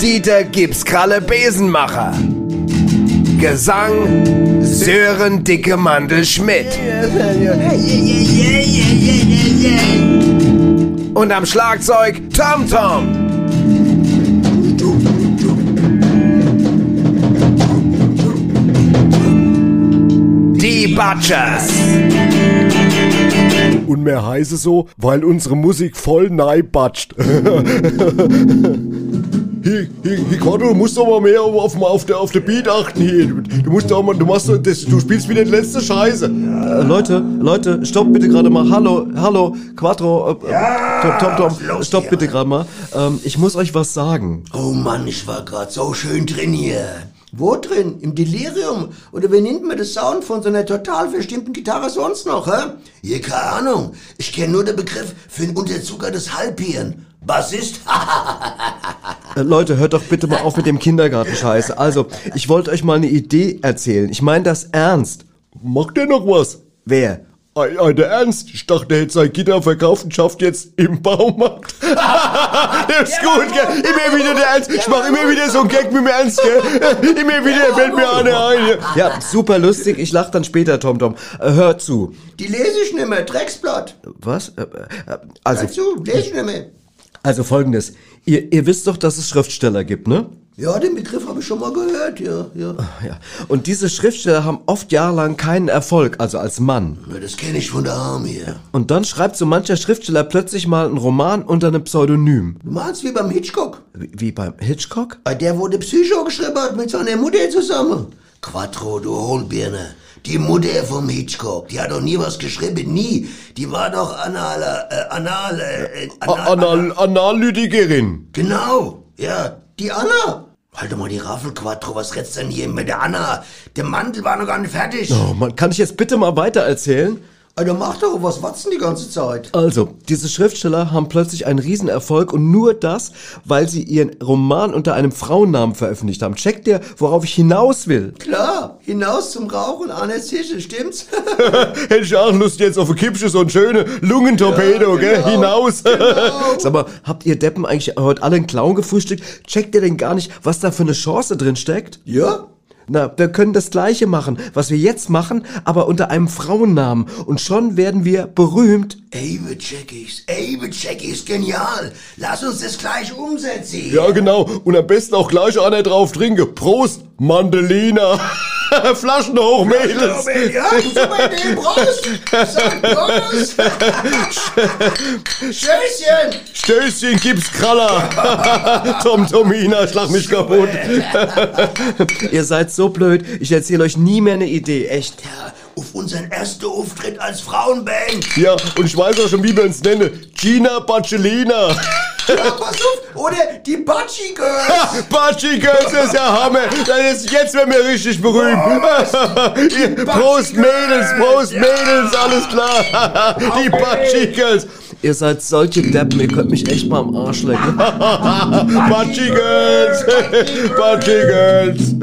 Dieter Gipskralle Besenmacher. Gesang Sören Dicke Mandel Schmidt. Und am Schlagzeug Tom Tom. Die Butchers. Und mehr heiße so, weil unsere Musik voll neibatscht. Hier, hier, hier, Quattro, du musst doch mal mehr auf, auf, auf, der, auf der Beat achten hier. Du, musst doch mal, du machst doch, das, du spielst wieder die letzte Scheiße. Äh, Leute, Leute, stopp bitte gerade mal. Hallo, hallo, Quattro. Äh, äh, Tom, Tom, Tom, stopp bitte gerade mal. Ähm, ich muss euch was sagen. Oh Mann, ich war gerade so schön drin hier. Wo drin? Im Delirium? Oder wie nennt man das Sound von so einer total verstimmten Gitarre sonst noch, hä? Hier, keine Ahnung. Ich kenne nur den Begriff für ein unterzuckertes Halbhirn. Bassist? Äh, Leute, hört doch bitte mal auf mit dem Kindergartenscheiße. Also, ich wollte euch mal eine Idee erzählen. Ich meine das ernst. Macht der noch was? Wer? Ei, ei, der Ernst. Ich dachte, er hätte sein Gitter verkauft und schafft jetzt im Baumarkt. das ist gut, gell? Immer wieder der Ernst. Ich mach immer wieder so einen Gag mit dem Ernst, gell? Immer wieder fällt mir einer ein. Ja, super lustig. Ich lach dann später, Tom Tom. Äh, hört zu. Die lese ich nicht mehr. Drecksblatt. Was? Äh, äh, also, Hör zu, lese ich nicht mehr. also folgendes. Ihr, ihr wisst doch, dass es Schriftsteller gibt, ne? Ja, den Begriff habe ich schon mal gehört, ja, ja. Ja. Und diese Schriftsteller haben oft jahrelang keinen Erfolg, also als Mann. Ja, Das kenne ich von der Army, ja. Und dann schreibt so mancher Schriftsteller plötzlich mal einen Roman unter einem Pseudonym. Du meinst wie beim Hitchcock? Wie, wie beim Hitchcock? Bei der, der Psycho geschrieben hat mit seiner Mutter zusammen. Quattro, du Hohlbirne. Die Mutter vom Hitchcock, die hat doch nie was geschrieben, nie. Die war doch anale, äh, anal, äh, A- Anal Analytikerin. Genau, ja, die Anna. Halt doch mal die Raffel, Quattro, was redst denn hier mit der Anna? Der Mantel war noch gar nicht fertig. Oh Mann, kann ich jetzt bitte mal weiter erzählen? Alter, mach doch, was watzen die ganze Zeit? Also, diese Schriftsteller haben plötzlich einen Riesenerfolg und nur das, weil sie ihren Roman unter einem Frauennamen veröffentlicht haben. Checkt ihr, worauf ich hinaus will? Klar, hinaus zum Rauchen an der Tische, stimmt's? Hätte ich auch Lust jetzt auf ein Kippsche, so ein schöne Lungentorpedo, gell? Hinaus. Sag mal, habt ihr Deppen eigentlich heute alle einen Clown gefrühstückt? Checkt ihr denn gar nicht, was da für eine Chance drin steckt? ja? Na, wir können das Gleiche machen, was wir jetzt machen, aber unter einem Frauennamen. Und schon werden wir berühmt. Abe Checkies, Abe Checkies, genial. Lass uns das gleich umsetzen. Ja, genau. Und am besten auch gleich einer drauf trinke. Prost, Mandelina. Flaschen hoch, Mädels. Ja, super Idee, Prost. Sag Prost. Tschüsschen. Stößchen, gib's Kraller. Tom Tomina, schlag mich kaputt. Ihr seid so blöd, ich erzähle euch nie mehr eine Idee, echt. Ja, auf unseren ersten Auftritt als Frauenband. Ja, und ich weiß auch schon, wie wir uns nennen. Gina Baccelina. Ja, pass auf. Oder die Batschi Girls. Batschi Girls ist ja Hammer. Das ist, jetzt werden wir richtig berühmt. Ihr- Prost Mädels, Prost Mädels, alles klar. Die Batschi Girls. Ihr seid solche Deppen, ihr könnt mich echt mal am Arsch lecken. Batschi Girls. Batschi Girls.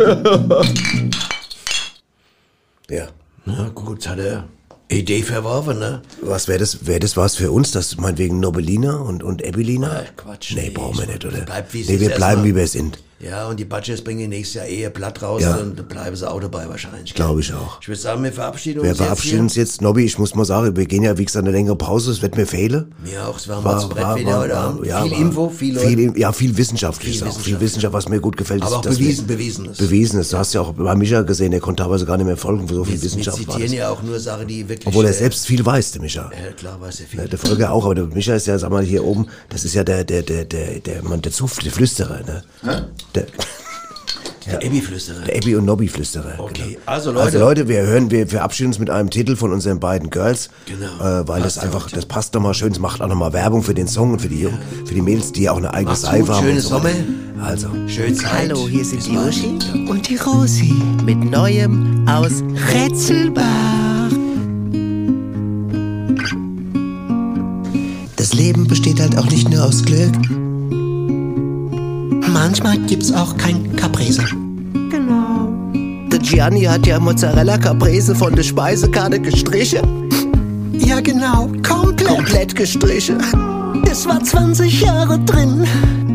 Ja. Na gut, hat er Idee verworfen, ne? Was wäre das, wäre das was für uns, das meinetwegen Nobelina und, und Ebelina? Quatsch. Nee, brauchen wir nicht, oder? Bleibt, wie nee, wir bleiben, wie wir sind. Ja, und die Budgets bringen nächstes Jahr eh ihr Blatt raus Ja. und da bleiben sie auch dabei wahrscheinlich. Glaube ich auch. Ich würde sagen, wir verabschieden uns Wir jetzt verabschieden uns jetzt. Nobby, ich muss mal sagen, wir gehen ja, wie gesagt, eine längere Pause, es wird mir fehlen. Ja, auch, es war mal das Brett wieder heute Abend. ja, viel war- Info, viel viel, Ja, viel wissenschaftliches Viel auch. Viel Wissenschaft. Was mir gut gefällt. Aber ist, auch bewiesen, wir, bewiesen ist. Bewiesen ist. Du hast ja auch bei Micha gesehen, der konnte teilweise gar nicht mehr folgen, so viel Wir Wissenschaft war zitieren das. ja auch nur Sachen, die wirklich... Obwohl er äh, selbst viel weiß, der Micha. Ja, klar weiß er viel. Der Folge auch, aber der Micha ist ja, sag mal, hier oben, das ist ja der, der, der, der, der, Mann, der Zuf, der Flüsterer, ne? Der, Der Ebbi-Flüsterer. der Ebbi und Nobby Flüsterer. Okay, genau. also Leute. Also Leute, wir hören, wir verabschieden uns mit einem Titel von unseren beiden Girls. Genau. Äh, weil das einfach, das passt nochmal schön, es macht auch nochmal Werbung für den Song und für die, Jungen- für die Mädels, die ja auch eine eigene Macht's haben. schönen und so. Sommer. Also. Schön Zeit. Hallo, hier sind die Uschi Und die Rosi. mit Neuem aus Rätselbach. Das Leben besteht halt auch nicht nur aus Glück. Manchmal gibt's auch kein Caprese. Genau. Der Gianni hat ja Mozzarella Caprese von der Speisekarte gestrichen. Ja, genau. Komplett. Komplett gestrichen. Das war 20 Jahre drin.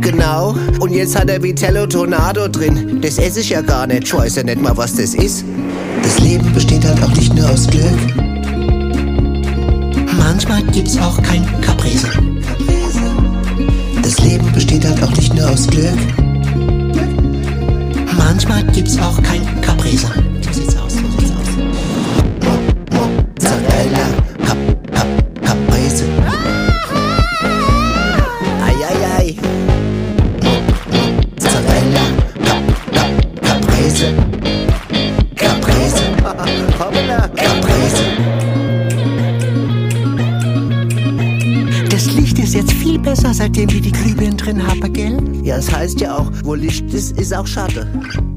Genau. Und jetzt hat er Vitello Tornado drin. Das esse ich ja gar nicht. Ich weiß ja nicht mal, was das ist. Das Leben besteht halt auch nicht nur aus Glück. Manchmal gibt's auch kein Caprese. Das Leben besteht halt auch nicht nur aus Glück. Manchmal gibt's auch kein Caprese. Es heißt ja auch, wo Licht ist, ist auch Schatten.